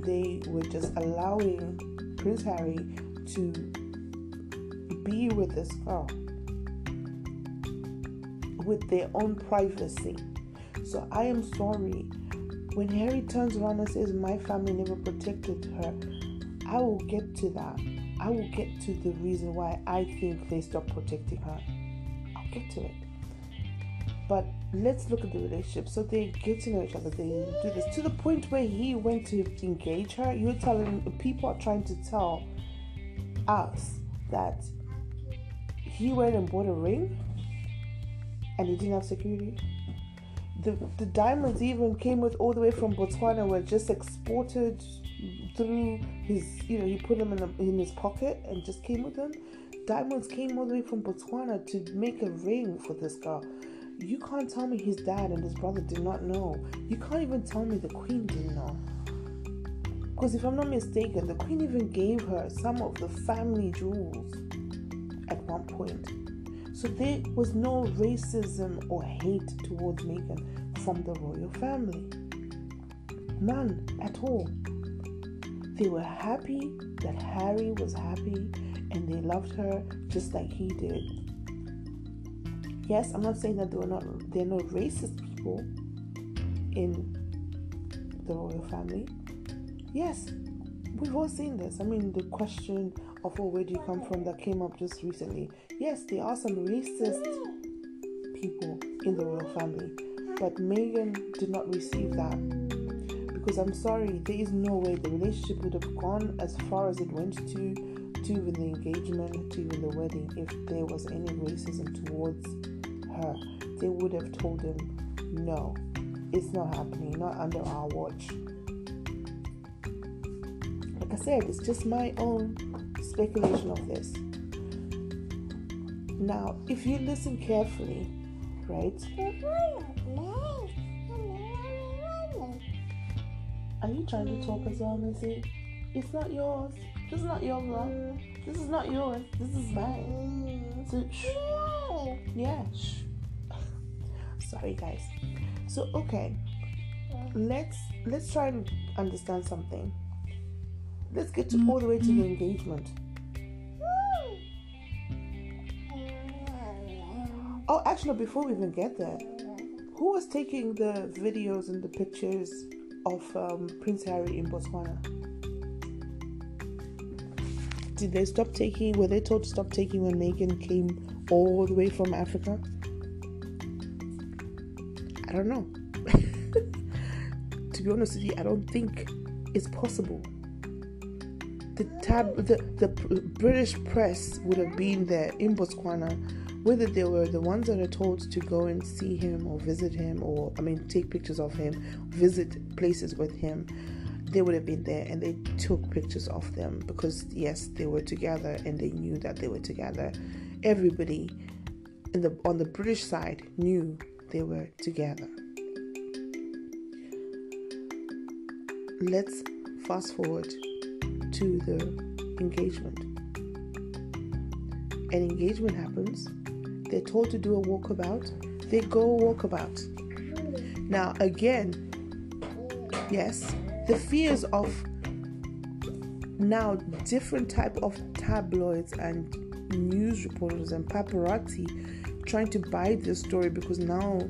They were just allowing Prince Harry to be with this girl with their own privacy. So I am sorry. When Harry turns around and says, My family never protected her, I will get to that. I will get to the reason why I think they stopped protecting her. I'll get to it. But let's look at the relationship. So they get to know each other. They do this to the point where he went to engage her. You're telling people are trying to tell us that he went and bought a ring and he didn't have security. The, the diamonds even came with all the way from Botswana were just exported through his you know he put them in, in his pocket and just came with them. Diamonds came all the way from botswana to make a ring for this girl. You can't tell me his dad and his brother did not know. You can't even tell me the queen didn't know because if i'm not mistaken the queen even gave her some of the family jewels at one point so there was no racism or hate towards Meghan from the royal family. None at all. They were happy that Harry was happy and they loved her just like he did. Yes, I'm not saying that they were not there are no racist people in the royal family. Yes, we've all seen this. I mean, the question of oh, where do you come from that came up just recently. Yes, there are some racist people in the royal family, but Meghan did not receive that because I'm sorry, there is no way the relationship would have gone as far as it went to, to even the engagement, to even the wedding, if there was any racism towards her. They would have told him, no, it's not happening, not under our watch. I said, it's just my own speculation of this. Now, if you listen carefully, right? Are you trying to talk as well, Missy? It's not yours. This is not your love. This is not yours. This is mine. So, shh. Yeah, shh. Sorry, guys. So, okay. Let's let's try and understand something. Let's get to all the way to the engagement. Oh, actually, before we even get there, who was taking the videos and the pictures of um, Prince Harry in Botswana? Did they stop taking? Were they told to stop taking when Meghan came all the way from Africa? I don't know. to be honest with you, I don't think it's possible. The tab, the, the British press would have been there in Botswana whether they were the ones that are told to go and see him or visit him or i mean take pictures of him visit places with him they would have been there and they took pictures of them because yes they were together and they knew that they were together. Everybody in the on the british side knew they were together. Let's fast forward to the engagement. An engagement happens. They're told to do a walkabout, they go walkabout. Now, again, yes, the fears of now different type of tabloids and news reporters and paparazzi trying to buy this story because now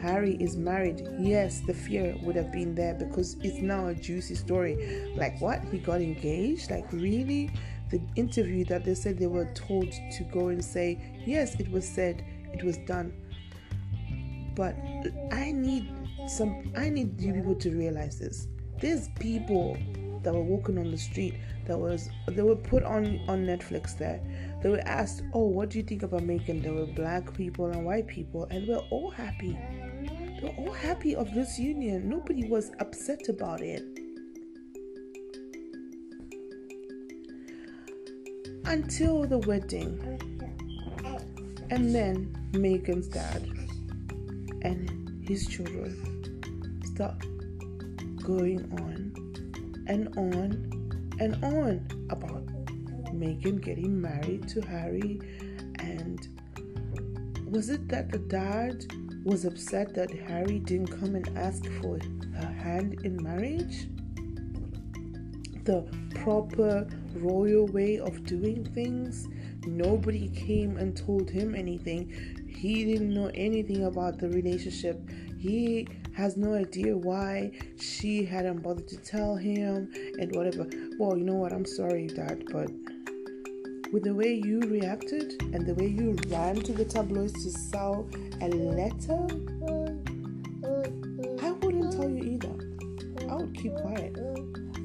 Harry is married. Yes, the fear would have been there because it's now a juicy story. Like what? He got engaged? Like really? the interview that they said they were told to go and say, yes, it was said, it was done. But I need some I need you people to realize this. There's people that were walking on the street that was they were put on on Netflix there. They were asked, Oh, what do you think about Meghan? There were black people and white people and we're all happy. They were all happy of this union. Nobody was upset about it. until the wedding. And then Meghan's dad and his children start going on and on and on about Meghan getting married to Harry. And was it that the dad was upset that Harry didn't come and ask for her hand in marriage? The proper royal way of doing things. Nobody came and told him anything. He didn't know anything about the relationship. He has no idea why she hadn't bothered to tell him and whatever. Well, you know what? I'm sorry, Dad, but with the way you reacted and the way you ran to the tabloids to sell a letter, I wouldn't tell you either. I would keep quiet.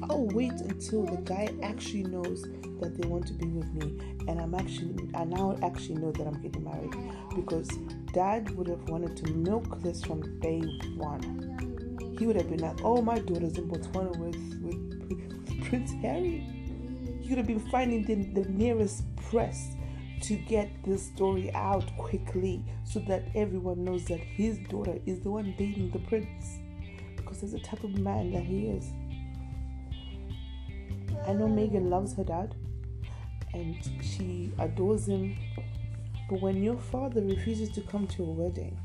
I'll wait until the guy actually knows that they want to be with me and I'm actually I now actually know that I'm getting married because dad would have wanted to milk this from day one. He would have been like, Oh my daughter's in Botswana with, with, with Prince Harry. He would have been finding the, the nearest press to get this story out quickly so that everyone knows that his daughter is the one dating the prince because there's the type of man that he is. I know Meghan loves her dad and she adores him, but when your father refuses to come to a wedding,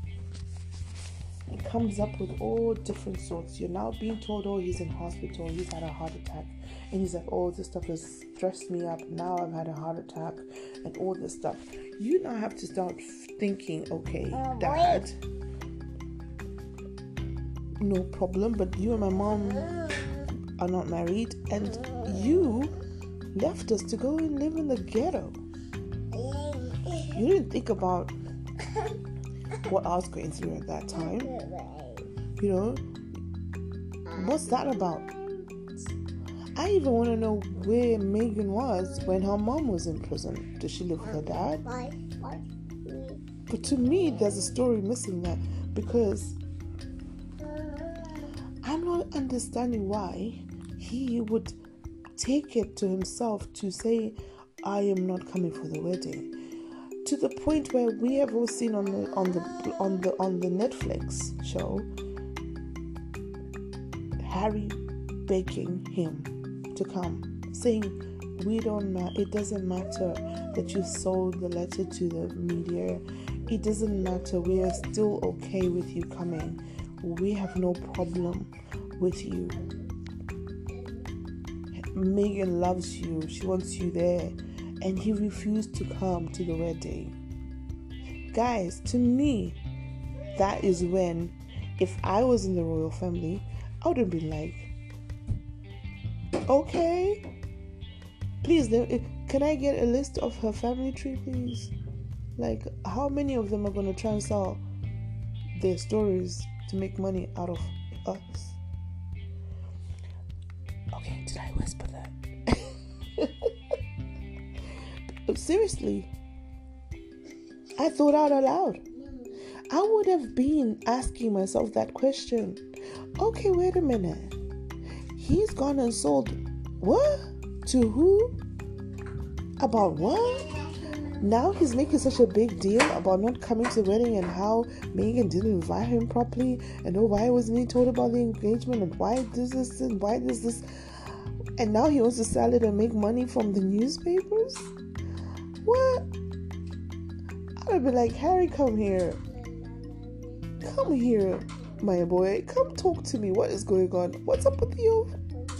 he comes up with all different sorts. You're now being told, oh, he's in hospital, he's had a heart attack. And he's like, oh, this stuff has stressed me up. Now I've had a heart attack and all this stuff. You now have to start thinking, okay, oh, dad, no problem, but you and my mom are not married, and you left us to go and live in the ghetto. You didn't think about what I was going through at that time. You know, What's that about? I even want to know where Meghan was when her mom was in prison. Did she live with her dad? But to me, there's a story missing there because I'm not understanding why he would take it to himself to say, I am not coming for the wedding. To the point where we have all seen on the on the on the on the Netflix show Harry begging him to come, saying, We don't matter, it doesn't matter that you sold the letter to the media, it doesn't matter, we are still okay with you coming. We have no problem with you. Meghan loves you, she wants you there, and he refused to come to the wedding. Guys, to me, that is when, if I was in the royal family, I would have been like, okay, please, can I get a list of her family tree, please? Like, how many of them are going to transfer their stories to make money out of us? Seriously, I thought out aloud. I would have been asking myself that question. Okay, wait a minute. He's gone and sold what? To who? About what? Now he's making such a big deal about not coming to the wedding and how Meghan didn't invite him properly and oh why wasn't he told about the engagement and why does this and why does this and now he wants to sell it and make money from the newspapers? What? I would be like, Harry, come here. Come here, my boy. Come talk to me. What is going on? What's up with your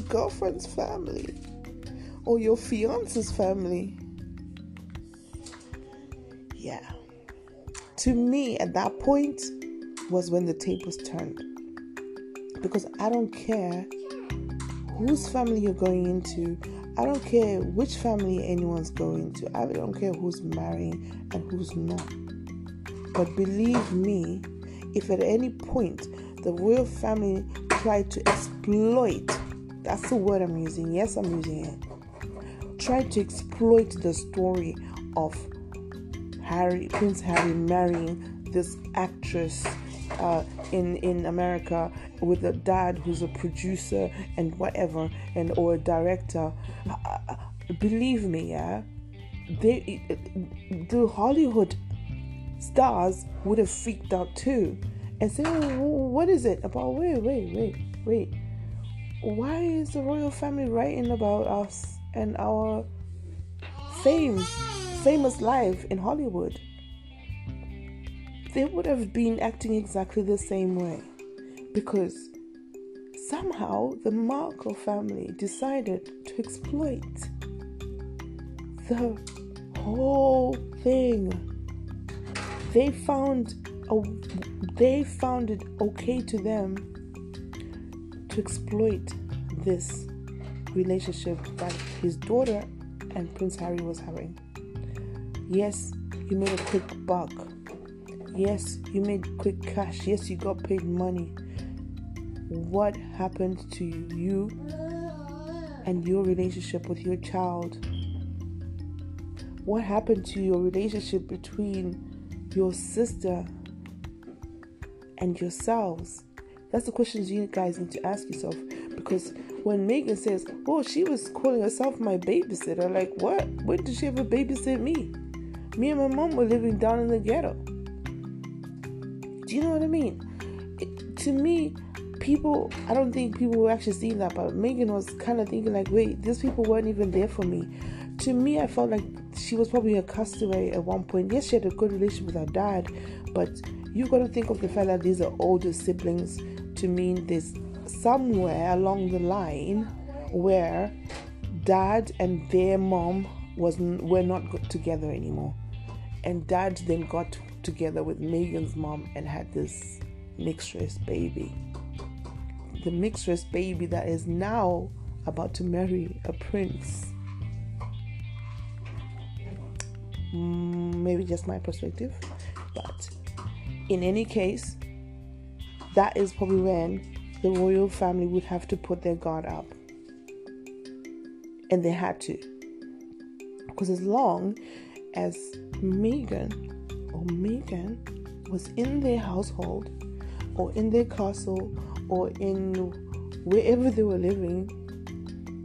girlfriend's family? Or your fiance's family? Yeah. To me, at that point, was when the tape was turned. Because I don't care whose family you're going into. I don't care which family anyone's going to. I don't care who's marrying and who's not. But believe me, if at any point the royal family tried to exploit, that's the word I'm using. Yes, I'm using it. Tried to exploit the story of Harry, Prince Harry marrying this actress uh, in in America with a dad who's a producer and whatever and or a director. Uh, believe me, yeah, they the Hollywood stars would have freaked out too and say, oh, "What is it about? Wait, wait, wait, wait. Why is the royal family writing about us and our fame, famous life in Hollywood?" They would have been acting exactly the same way because somehow the Markle family decided to exploit the whole thing. They found a, they found it okay to them to exploit this relationship that his daughter and Prince Harry was having. Yes, you made a quick buck Yes, you made quick cash. Yes, you got paid money. What happened to you and your relationship with your child? What happened to your relationship between your sister and yourselves? That's the questions you guys need to ask yourself. Because when Meghan says, Oh, she was calling herself my babysitter, like, what? When did she ever babysit me? Me and my mom were living down in the ghetto. Do you know what I mean? It, to me, people, I don't think people were actually seeing that, but Meghan was kind of thinking, like, wait, these people weren't even there for me. To me, I felt like she was probably a castaway at one point. Yes, she had a good relationship with her dad, but you've got to think of the fact that these are older siblings to mean there's somewhere along the line where dad and their mom wasn't were not together anymore and dad then got together with Meghan's mom and had this mixed race baby. The mixed race baby that is now about to marry a prince. Mm, maybe just my perspective, but in any case, that is probably when the royal family would have to put their guard up. And they had to. Because as long as Meghan or Meghan was in their household or in their castle or in wherever they were living,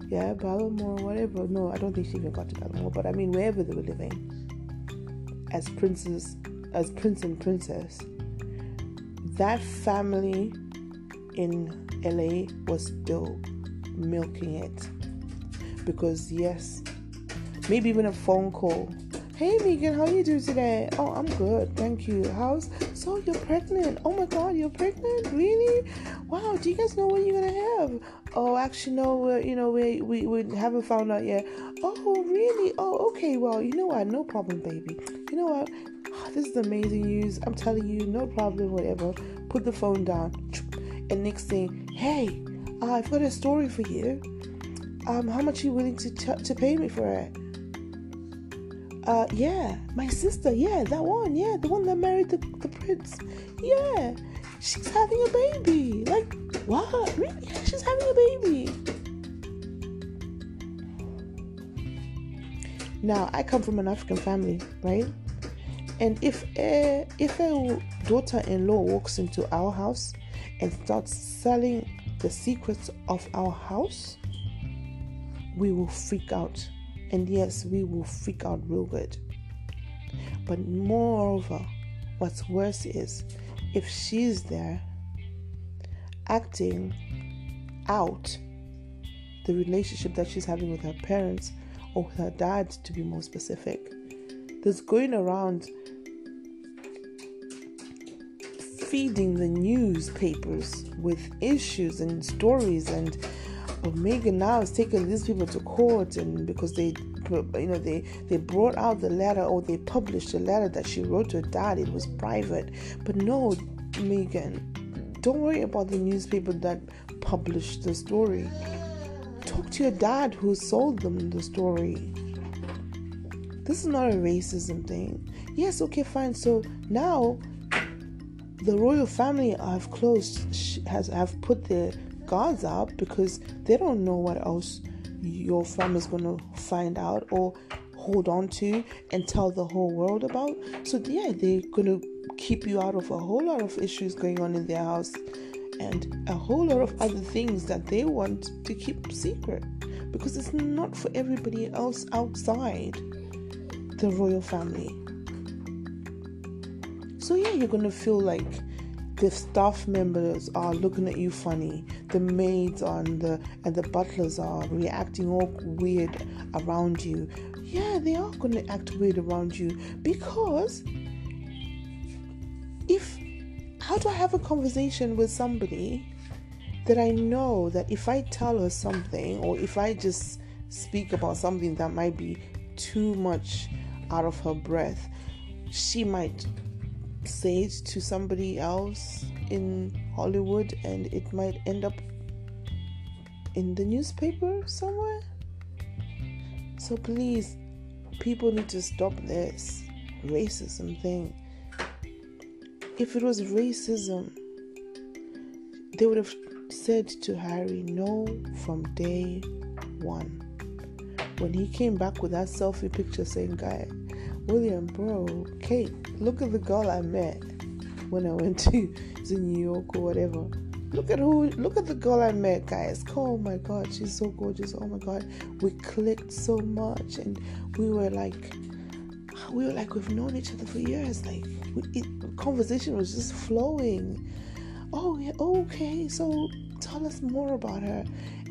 yeah, Balmoral, whatever. No, I don't think she even got to Balmoral, but I mean wherever they were living as princes, as prince and princess, that family in LA was still milking it. Because, yes, maybe even a phone call. Hey Meghan, how you do today? Oh, I'm good, thank you. How's so you're pregnant? Oh my God, you're pregnant? Really? Wow. Do you guys know what you're gonna have? Oh, actually, no. you know, we, we we haven't found out yet. Oh, really? Oh, okay. Well, you know what? No problem, baby. You know what? This is amazing news. I'm telling you, no problem. Whatever. Put the phone down and next thing, hey, uh, I've got a story for you. Um, how much are you willing to t- to pay me for it? Uh, yeah, my sister, yeah, that one, yeah, the one that married the, the prince, yeah, she's having a baby. Like, what? Really? She's having a baby. Now, I come from an African family, right? And if a, if a daughter-in-law walks into our house and starts selling the secrets of our house, we will freak out. And yes, we will freak out real good. But moreover, what's worse is if she's there acting out the relationship that she's having with her parents or with her dad, to be more specific. There's going around feeding the newspapers with issues and stories and well, Meghan now is taking these people to court and because they you know they they brought out the letter or they published the letter that she wrote to her dad. It was private. But no Meghan don't worry about the newspaper that published the story. Talk to your dad who sold them the story. This is not a racism thing. Yes okay fine. So now the royal family have closed has have put their guards up because they don't know what else your family is going to find out or hold on to and tell the whole world about. So yeah, they're going to keep you out of a whole lot of issues going on in their house and a whole lot of other things that they want to keep secret because it's not for everybody else outside the royal family. So yeah, you're gonna feel like the staff members are looking at you funny. The maids and the and the butlers are reacting all weird around you. Yeah, they are gonna act weird around you because if how do I have a conversation with somebody that I know that if I tell her something or if I just speak about something that might be too much out of her breath, she might say it to somebody else in Hollywood and it might end up in the newspaper somewhere. So please, people need to stop this racism thing. If it was racism, they would have said to Harry no from day one. When he came back with that selfie picture saying, Guy, William, bro, Kate, look at the girl I met when I went to, to New York or whatever. Look at who, look at the girl I met, guys. Oh my god, she's so gorgeous. Oh my god, we clicked so much, and we were like, we were like, we've known each other for years. Like, we, it, conversation was just flowing. Oh, yeah, okay, so tell us more about her.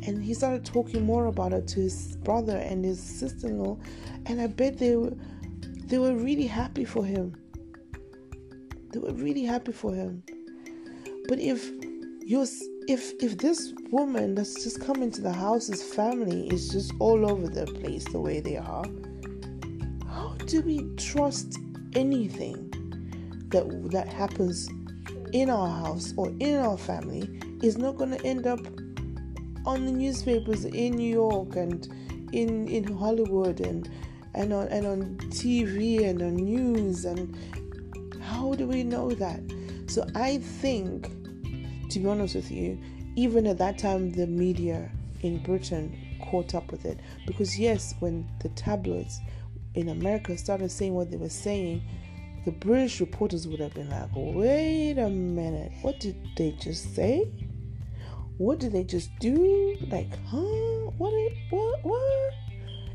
And he started talking more about her to his brother and his sister in law. And I bet they were they were really happy for him. They were really happy for him. But if you're if if this woman that's just come into the house's family is just all over the place the way they are, how do we trust anything that that happens in our house or in our family is not going to end up on the newspapers in New York and in in Hollywood and and on and on TV and on news and how do we know that? So I think to be honest with you, even at that time, the media in Britain caught up with it because, yes, when the tabloids in America started saying what they were saying, the British reporters would have been like, wait a minute, what did they just say? What did they just do? Like, huh? What? What? What?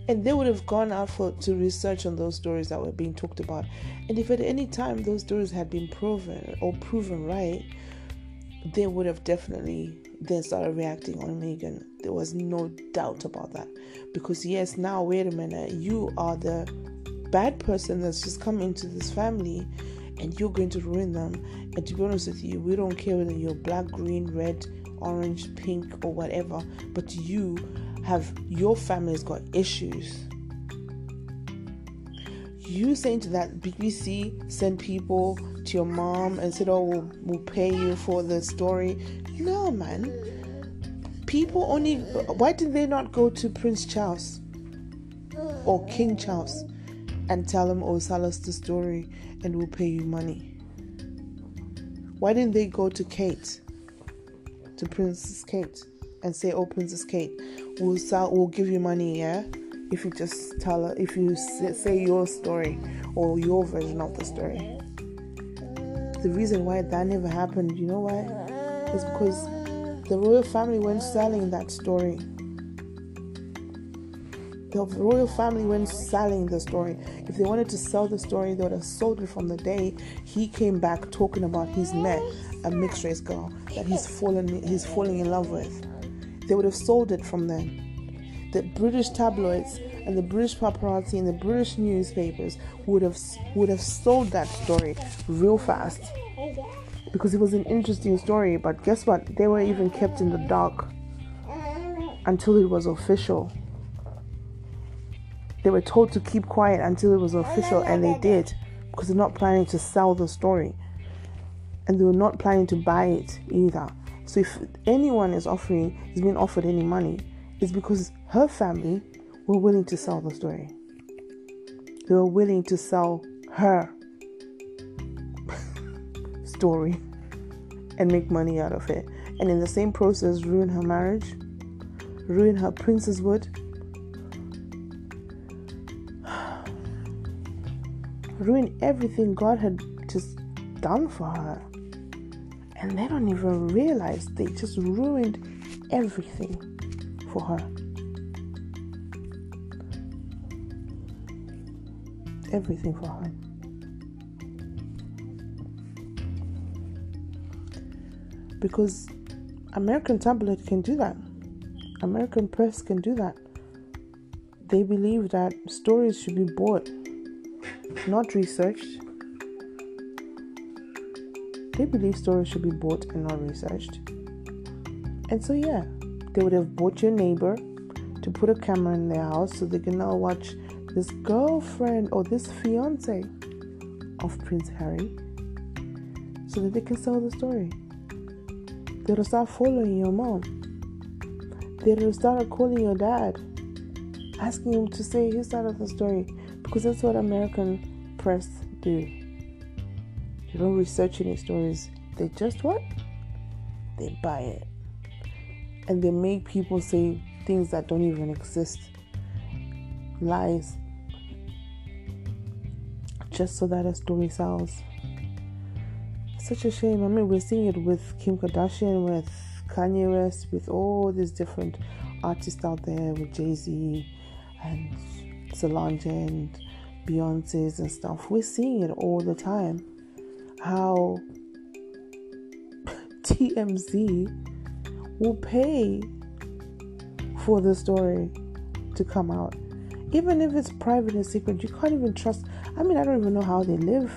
And they would have gone out for to research on those stories that were being talked about. And if at any time those stories had been proven or proven right, they would have definitely then started reacting on Meghan. There was no doubt about that. Because yes, now wait a minute, you are the bad person that's just come into this family and you're going to ruin them. And to be honest with you, we don't care whether you're black, green, red, orange, pink, or whatever, but you have your family's got issues. You saying to that BBC send people to your mom and said, "Oh, we'll, we'll pay you for the story." No, man. People only. Why did they not go to Prince Charles or King Charles and tell them, "Oh, tell us the story, and we'll pay you money"? Why didn't they go to Kate, to Princess Kate, and say, "Oh, Princess Kate, we'll sell, we'll give you money, yeah." If you just tell if you say your story or your version of the story the reason why that never happened, you know why? Is because the royal family went selling that story. The royal family went selling the story. If they wanted to sell the story, they would have sold it from the day he came back talking about he's met a mixed race girl that he's fallen he's falling in love with. They would have sold it from then. The British tabloids and the British paparazzi and the British newspapers would have would have sold that story real fast because it was an interesting story. But guess what? They were even kept in the dark until it was official. They were told to keep quiet until it was official, and they did because they're not planning to sell the story and they were not planning to buy it either. So if anyone is offering is being offered any money, it's because her family were willing to sell the story. They were willing to sell her story and make money out of it. And in the same process, ruin her marriage, ruin her princesshood, ruin everything God had just done for her. And they don't even realize they just ruined everything for her. Everything for her. because American tabloid can do that. American press can do that. They believe that stories should be bought, not researched. They believe stories should be bought and not researched. And so, yeah, they would have bought your neighbor to put a camera in their house so they can now watch this girlfriend or this fiance of Prince Harry so that they can sell the story. They'll start following your mom. They'll start calling your dad, asking him to say his side of the story because that's what American press do. They don't research any stories. They just what? They buy it. And they make people say things that don't even exist. Lies. Just so that a story sells such a shame. I mean, we're seeing it with Kim Kardashian, with Kanye West, with all these different artists out there, with Jay Z and Solange and Beyonce's and stuff. We're seeing it all the time. How TMZ will pay for the story to come out. Even if it's private and secret, you can't even trust. I mean, I don't even know how they live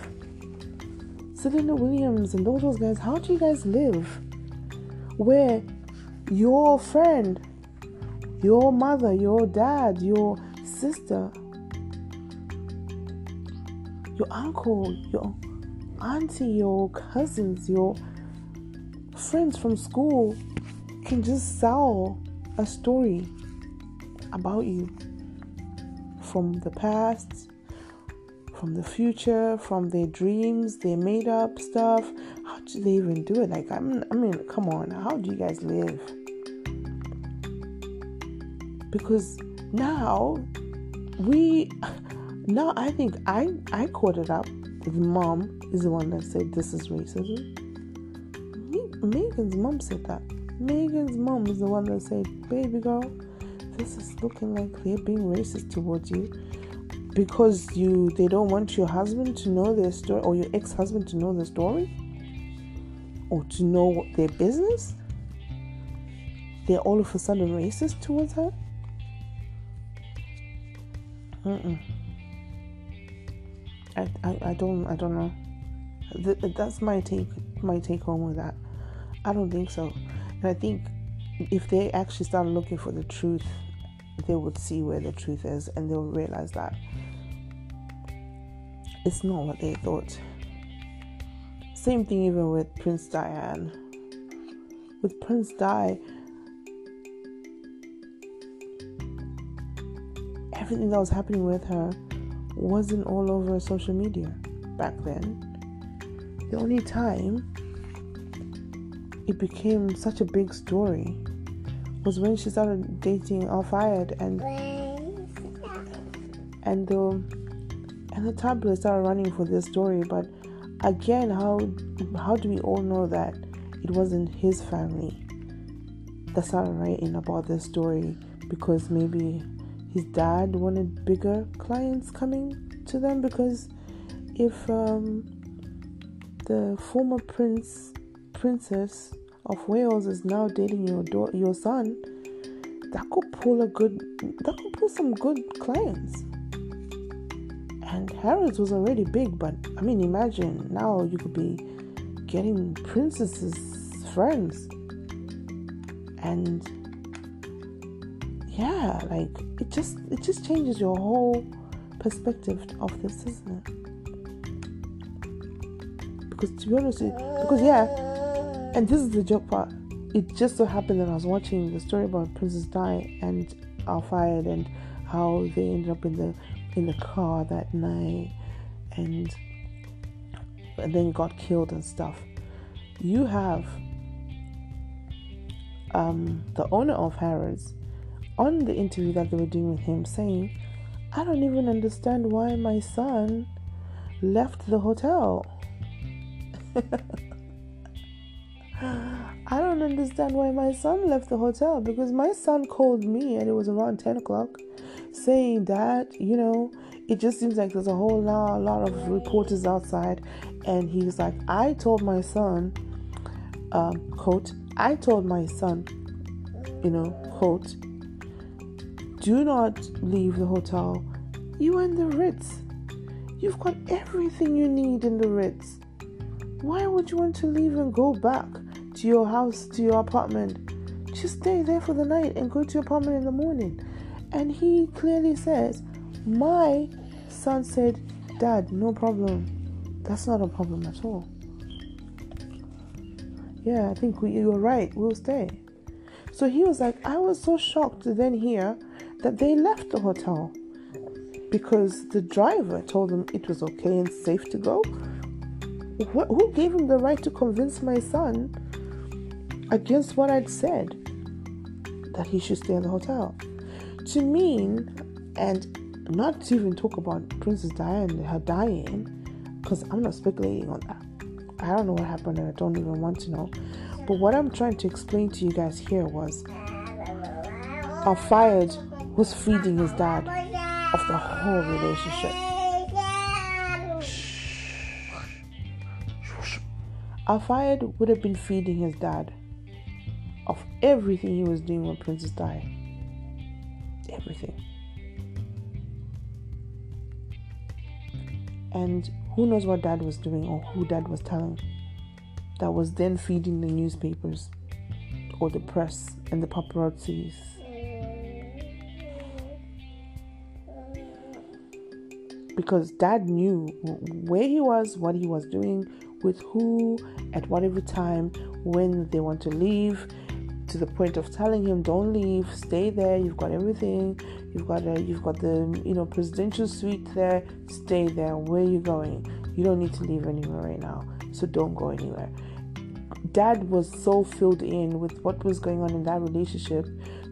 Serena Williams and all those guys, how do you guys live? Where your friend, your mother, your dad, your sister, your uncle, your auntie, your cousins, your friends from school can just sell a story about you from the past from the future, from their dreams, their made up stuff. How do they even do it? Like, I'm, I mean, come on, how do you guys live? Because now we, now I think I I caught it up. The mom is the one that said this is racism. Meghan's mom said that. Meghan's mom is the one that said, "Baby girl, this is looking like they're being racist towards you." because you they don't want your husband to know their story or your ex-husband to know the story or to know their business they're all of a sudden racist towards her Mm-mm. I, I, I don't I don't know that's my take my take home with that I don't think so and I think if they actually started looking for the truth they would see where the truth is and they'll realize that it's not what they thought. Same thing even with Prince Diane. With Prince Di, everything that was happening with her wasn't all over social media back then. The only time it became such a big story was when she started dating Al Fayed and and the and the tabloids started running for this story. But again, how how do we all know that it wasn't his family that started writing about this story because maybe his dad wanted bigger clients coming to them because if um, the former prince princess of Wales is now dating your your son, that could pull a good that could pull some good clients. And Harrods was already big, but I mean, imagine now you could be getting princesses friends, and yeah, like it just it just changes your whole perspective of this, isn't it? Because to be honest, because yeah, and this is the joke part. It just so happened that I was watching the story about Princess Di and Al Fayed and how they ended up in the in the car that night and, and then got killed and stuff. You have um, the owner of Harrods on the interview that they were doing with him saying, I don't even understand why my son left the hotel. I don't understand why my son left the hotel because my son called me and it was around 10 o'clock saying that, you know, it just seems like there's a whole lot, lot of reporters outside. And he's like, I told my son, um, quote, I told my son, you know, quote, do not leave the hotel. You are in the Ritz. You've got everything you need in the Ritz. Why would you want to leave and go back to your house, to your apartment? Just stay there for the night and go to your apartment in the morning. And he clearly says, My son said, Dad, no problem. That's not a problem at all. Yeah, I think we, you're right. We'll stay. So he was like, I was so shocked to then hear that they left the hotel because the driver told them it was okay and safe to go. Who gave him the right to convince my son against what I'd said that he should stay in the hotel? to mean, and not to even talk about Princess Diana, her dying, because I'm not speculating on that. I don't know what happened and I don't even want to know. But what I'm trying to explain to you guys here was Al Fayed was feeding his dad of the whole relationship. Al Fayed would have been feeding his dad of everything he was doing when Princess died everything. And who knows what dad was doing or who dad was telling that was then feeding the newspapers or the press and the paparazzis. Because dad knew where he was, what he was doing, with who, at whatever time, when they want to leave, to the point of telling him, "Don't leave, stay there. You've got everything. You've got a, you've got the you know presidential suite there. Stay there. Where are you going? You don't need to leave anywhere right now. So don't go anywhere." dad was so filled in with what was going on in that relationship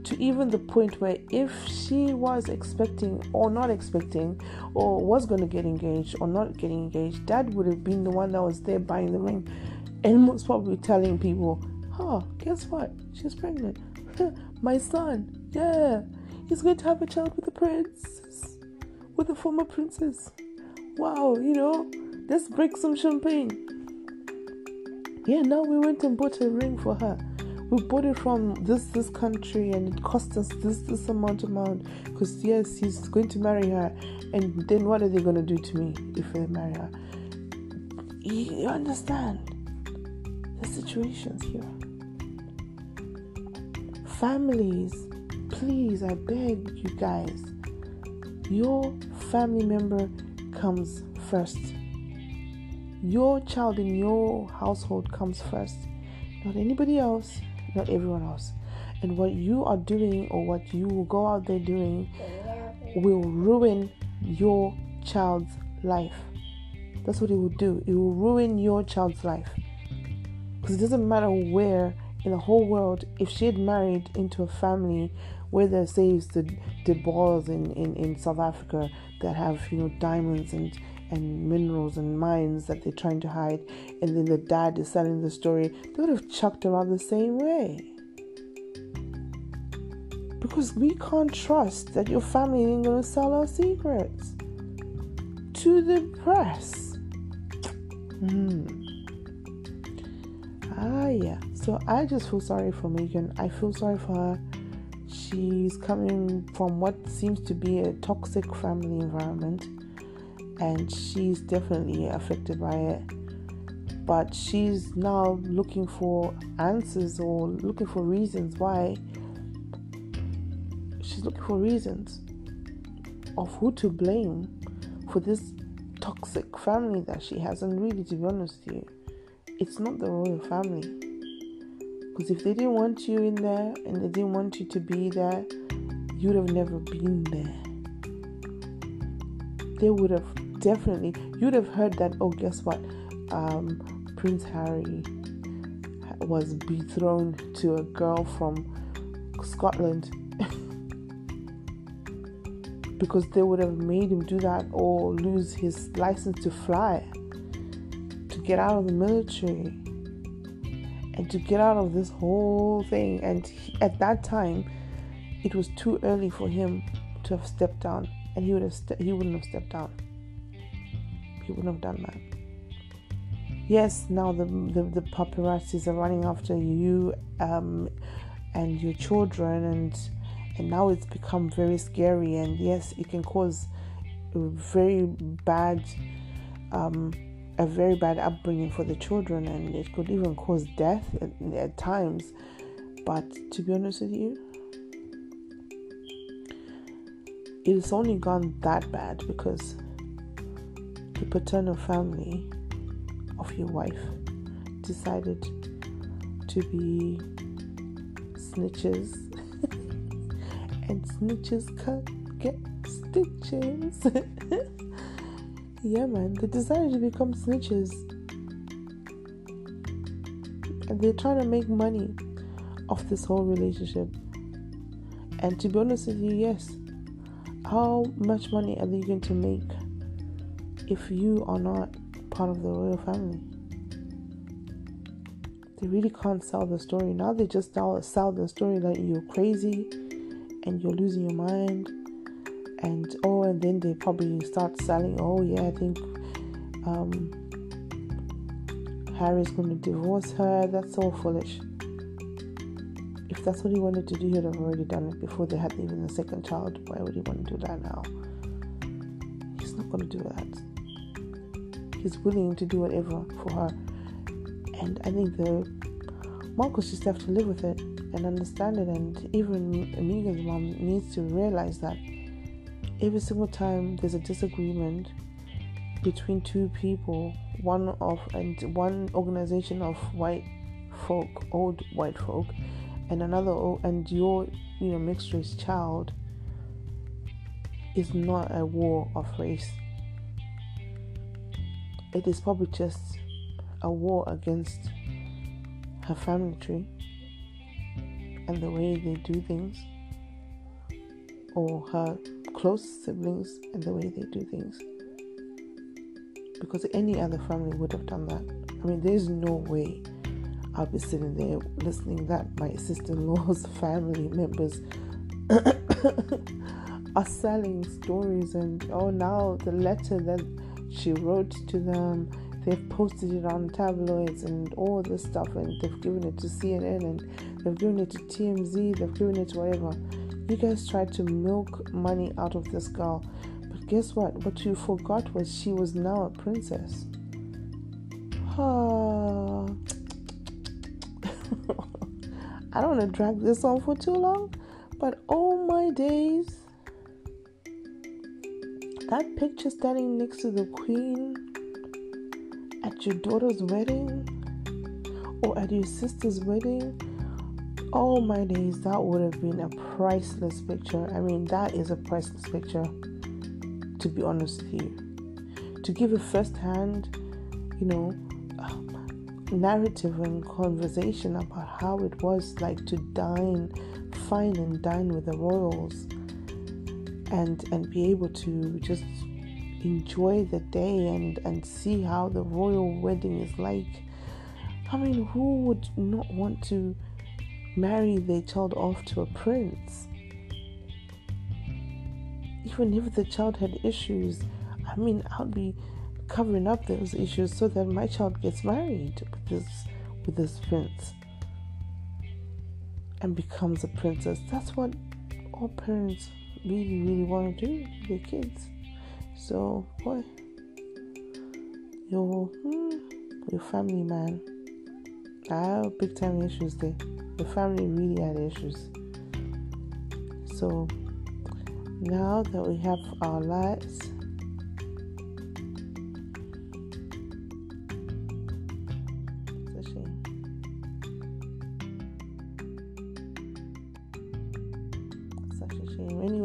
to even the point where if she was expecting or not expecting or was going to get engaged or not getting engaged, dad would have been the one that was there buying the ring and most probably telling people, huh, guess what? She's pregnant. My son, yeah, he's going to have a child with a prince, with a former princess. Wow, you know, let's break some champagne. Yeah, now we went and bought a ring for her we bought it from this this country and it cost us this this amount amount. Because yes he's going to marry her. And then what are they going to do to me if they marry her? You, you understand the situations here. Families please i beg you guys your family member comes first. Your child in your household comes first not anybody else not everyone else. And what you are doing or what you will go out there doing will ruin your child's life. That's what it will do. It will ruin your child's life. Because it doesn't matter where in the whole world, if she had married into a family where there says the the balls in, in, in South Africa that have, you know, diamonds and and minerals and mines that they're trying to hide, and then the dad is selling the story, they would have chucked around the same way. Because we can't trust that your family ain't gonna sell our secrets to the press. Hmm. Ah, yeah. So I just feel sorry for Meghan. I feel sorry for her. She's coming from what seems to be a toxic family environment and she's definitely affected by it. But she's now looking for answers or looking for reasons why. She's looking for reasons of who to blame for this toxic family that she has. And really, to be honest with you, it's not the royal family. Because if they didn't want you in there and they didn't want you to be there, you'd have never been there. They would have definitely. You'd have heard that oh guess what? Um, prince harry was betrothed to a girl from scotland. Because they would have made him do that or lose his license to fly to get out of the military and to get out of this whole thing. And he, at that time it was too early for him to have stepped down and he would have st- he wouldn't have stepped down he wouldn't have done that. Yes, now the the, the paparazzis are running after you um, and your children, and and now it's become very scary. And yes, it can cause very bad, um, a very bad upbringing for the children, and it could even cause death at, at times. But to be honest with you, it's only gone that bad because the paternal family of your wife decided to be snitches. And snitches can't get stitches. Yeah man they decided to become snitches. And they're trying to make money off this whole relationship. And to be honest with you yes. How much money are they going to make if you are not part of the royal family. They really can't sell the story. Now they just sell, the story that you're crazy and you're losing your mind. And oh, and then they probably start selling, oh, yeah, I think um, Harry's going to divorce her. That's all foolish. If that's what he wanted to do, he'd have already done it before they had even a second child. Why would he want to do that now? He's not going to do that he's willing to do whatever for her. And I think the Marcus just have to live with it and understand it. And even Meghan's mom needs to realize that every single time there's a disagreement between two people, one of and one organization of white folk, old white folk, and another and your you know mixed race child is not a war of race it is probably just a war against her family tree and the way they do things, or her close siblings and the way they do things. Because any other family would have done that. I mean, there's no way I'll be sitting there listening that my sister-in-law's family members are selling stories and oh now the letter that she wrote to them. They've posted it on tabloids and all this stuff and they've given it to CNN and they've given it to TMZ they've given it to whatever. You guys tried to milk money out of this girl but guess what? What you forgot was she was now a princess. I don't want to drag this on for too long but oh my days that picture standing next to the queen at your daughter's wedding or at your sister's wedding, oh my days, that would have been a priceless picture. I mean, that is a priceless picture, to be honest with you. To give a first hand, you know, um, narrative and conversation about how it was like to dine, fine and dine with the royals and and be able to just enjoy the day and and see how the royal wedding is like. I mean who would not want to marry their child off to a prince? Even if the child had issues i mean i'll be covering up those issues so that my child gets married with this with this prince and becomes a princess. That's what all parents really, really want to do with their kids. So, boy, your hmm, your family, man, I have big time issues there. Your family really had issues. So now that we have our lives.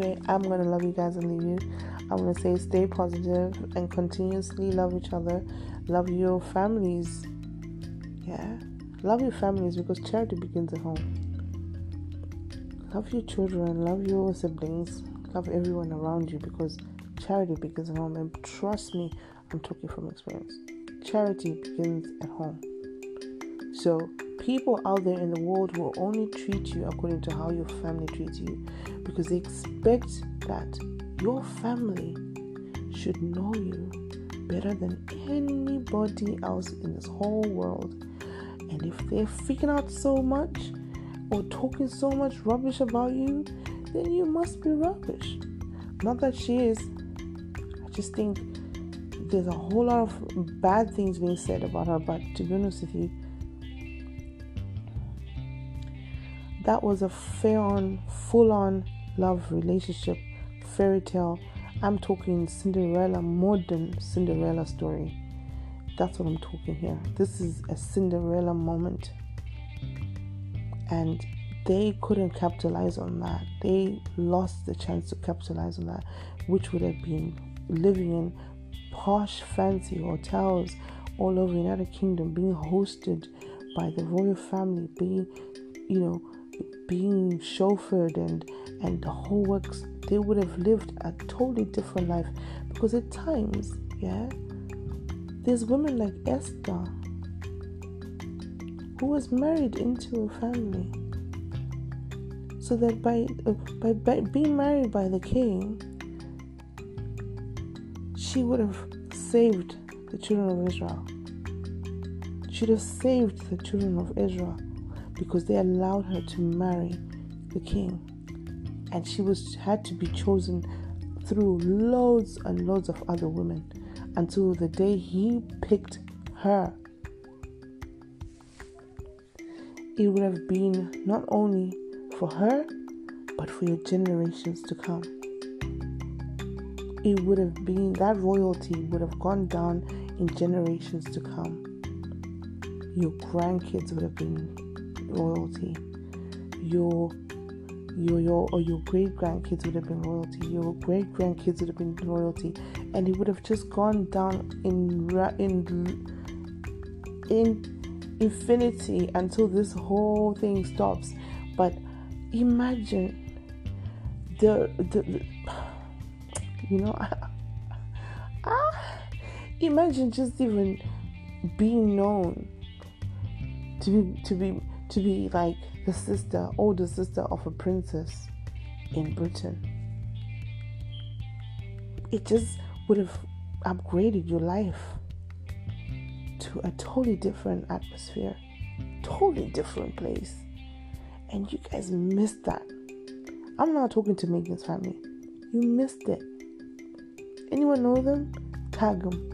Anyway, I'm gonna love you guys and leave you. I'm gonna say stay positive and continuously love each other. Love your families. Yeah. Love your families because charity begins at home. Love your children, love your siblings, love everyone around you because charity begins at home. And trust me, I'm talking from experience. Charity begins at home. So, people out there in the world will only treat you according to how your family treats you because they expect that your family should know you better than anybody else in this whole world. And if they're freaking out so much or talking so much rubbish about you, then you must be rubbish. Not that she is. I just think there's a whole lot of bad things being said about her, but to be honest with you, that was a fair on, full on love relationship, fairy tale. I'm talking Cinderella, modern Cinderella story. That's what I'm talking here. This is a Cinderella moment. And they couldn't capitalize on that. They lost the chance to capitalize on that, which would have been living in posh, fancy hotels all over the United Kingdom, being hosted by the royal family, being, you know, being chauffeured and and the whole works. They would have lived a totally different life because at times, yeah, there's women like Esther who was married into a family so that by, uh, by, by being married by the king, she would have saved the children of Israel. She'd have saved the children of Israel because they allowed her to marry the king, and she was had to be chosen through loads and loads of other women until the day he picked her. It would have been not only for her, but for your generations to come. It would have been that royalty would have gone down in generations to come. Your grandkids would have been royalty. Your your your or your great grandkids would have been royalty. Your great grandkids would have been royalty, and it would have just gone down in in in infinity until this whole thing stops. But imagine the the, the you know ah, imagine just even being known to be to be to be like the sister older sister of a princess in britain it just would have upgraded your life to a totally different atmosphere, totally different place. And you guys missed that. I'm not talking to Meghan's family. You missed it. Anyone know them? Tag them.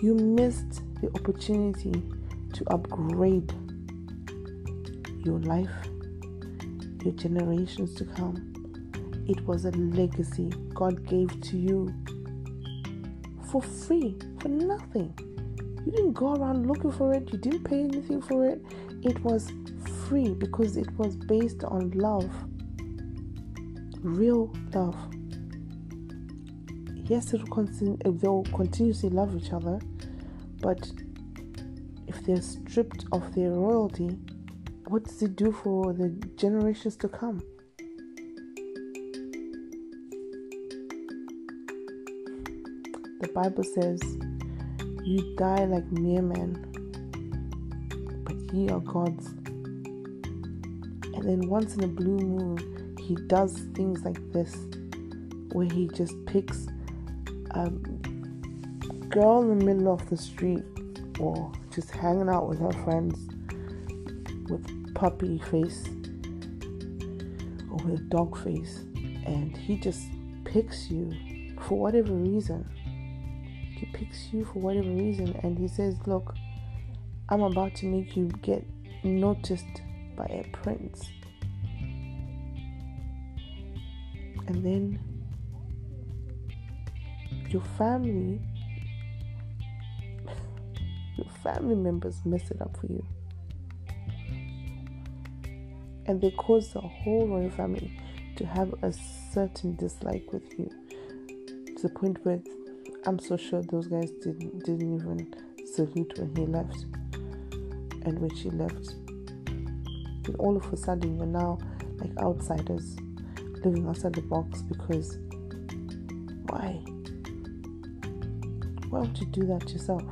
You missed the opportunity to upgrade your life, your generations to come. It was a legacy God gave to you for free, for nothing. You didn't go around looking for it, you didn't pay anything for it. It was free because it was based on love. Real love. Yes, continue, they'll continuously love each other, but if they're stripped of their royalty, what does it do for the generations to come? The Bible says you die like mere men, but ye are gods. And then once in a blue moon, he does things like this, where he just picks a girl in the middle of the street or just hanging out with her friends puppy face or with a dog face, and he just picks you for whatever reason he picks you for whatever reason and he says, Look, I'm about to make you get noticed by a prince. And then your family, your family members mess it up for you. And they cause the whole royal family to have a certain dislike with you to the point where I'm so sure those guys didn't didn't even salute when he left and when she left. And all of a sudden you're now like outsiders living outside the box because why? Why would you do that yourself?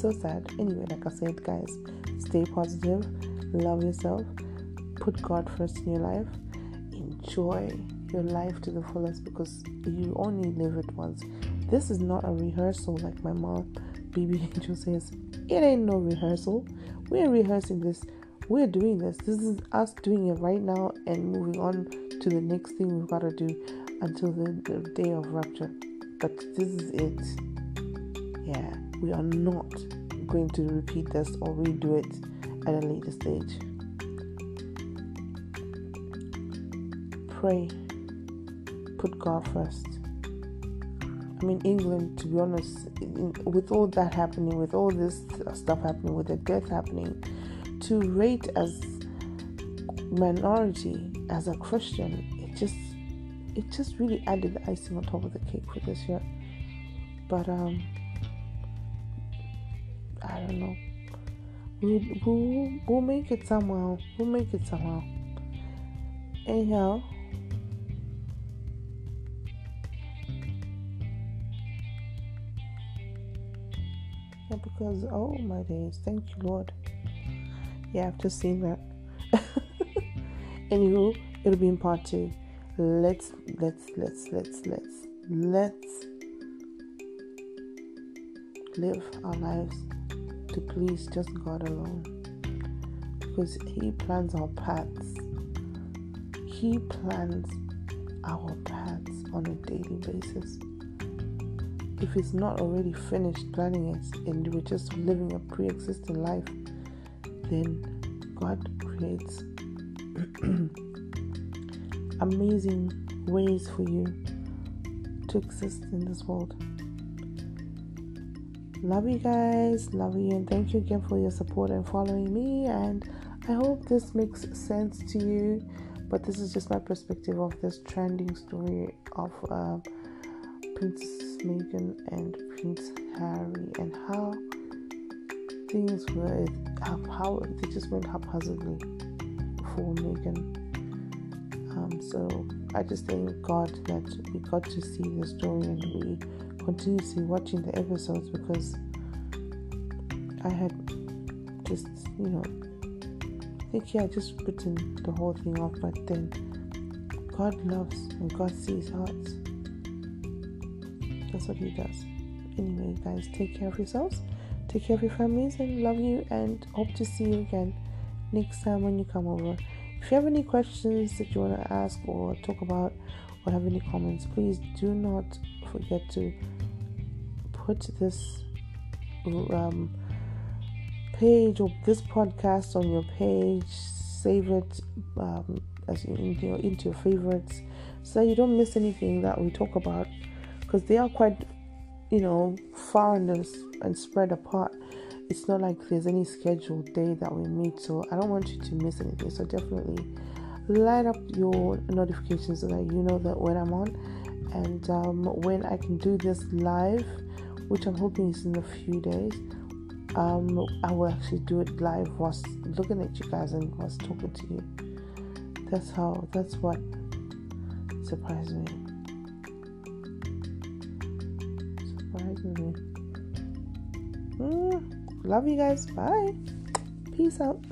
So sad. Anyway, like I said, guys, stay positive, love yourself, put God first in your life, enjoy your life to the fullest because you only live it once. This is not a rehearsal like my mom, Baby Angel says. It ain't no rehearsal. We're rehearsing this. We're doing this. This is us doing it right now and moving on to the next thing we've got to do until the, the day of rapture. But this is it. Yeah, we are not going to repeat this or redo it at a later stage. pray. Put God first. I mean, England, to be honest, with all that happening, with all this stuff happening, with the death happening, to rate as minority as a Christian, it just it just really added the icing on top of the cake for this year. But um, I don't know. We'll, we'll, we'll make it somehow. We'll make it somehow. Anyhow, Yeah, because oh my days, thank you, Lord. Yeah, I've just seen that. Anywho, it'll be in part two. Let's let's let's let's let's let's live our lives to please just God alone. Because He plans our paths. He plans our paths on a daily basis if it's not already finished planning it and we're just living a pre existing life, then God creates amazing ways for you to exist in this world. Love you guys, love you, and thank you again for your support and following me. And I hope this makes sense to you. But this is just my perspective of this trending story of. Uh, Princess Meghan and Prince Harry and how things were how they just went haphazardly for Meghan. Um, so I just thank God that we got to see the story and we continuously watching the episodes because I had just you know I think yeah just written the whole thing off but then God loves and God sees hearts. That's what he does. Anyway guys take care of yourselves Take care of your families and love you and hope to see you again next time when you come over. If you have any questions that you want to ask or talk about or have any comments, please do not forget to put this um, page or this podcast on your page, save it um, as you know, into your favorites so you don't miss anything that we talk about because they are quite you know, foreigners and spread apart. It's not like there's any scheduled day that we meet, so I don't want you to miss anything. So definitely light up your notifications so that you know that when I'm on and um, when I can do this live, which I'm hoping is in a few days. Um, I will actually do it live whilst looking at you guys and whilst talking to you. That's how. That's what surprised me. Surprised me. Mm, love you guys. Bye. Peace out.